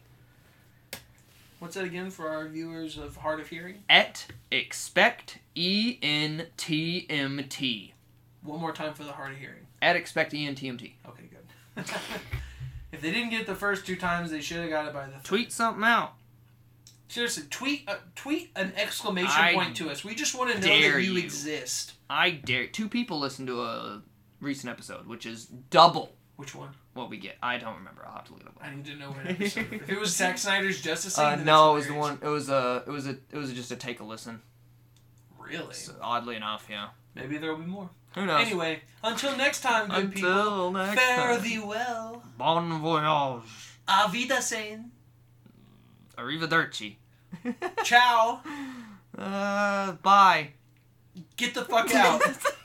What's that again for our viewers of hard of hearing? At expect E N T M T. One more time for the hard of hearing. At expect E N T M T. Okay, good. if they didn't get it the first two times, they should have got it by the. Tweet something out. Seriously, tweet uh, tweet an exclamation I point to us. We just want to know dare that you, you. exist. I dare. Two people listen to a recent episode, which is double Which one? what we get. I don't remember. I'll have to look it up. I need to know what episode. if it was Zack Snyder's Justice League, Uh, then no, it that's was the hilarious. one. It was a. It was a. It was just a take a listen. Really? So, oddly enough, yeah. Maybe there will be more. Who knows? Anyway, until next time, good people. Until next Fare time. thee well. Bon voyage. Auf Wiedersehen. Arrivederci. Ciao. Uh, bye. Get the fuck out.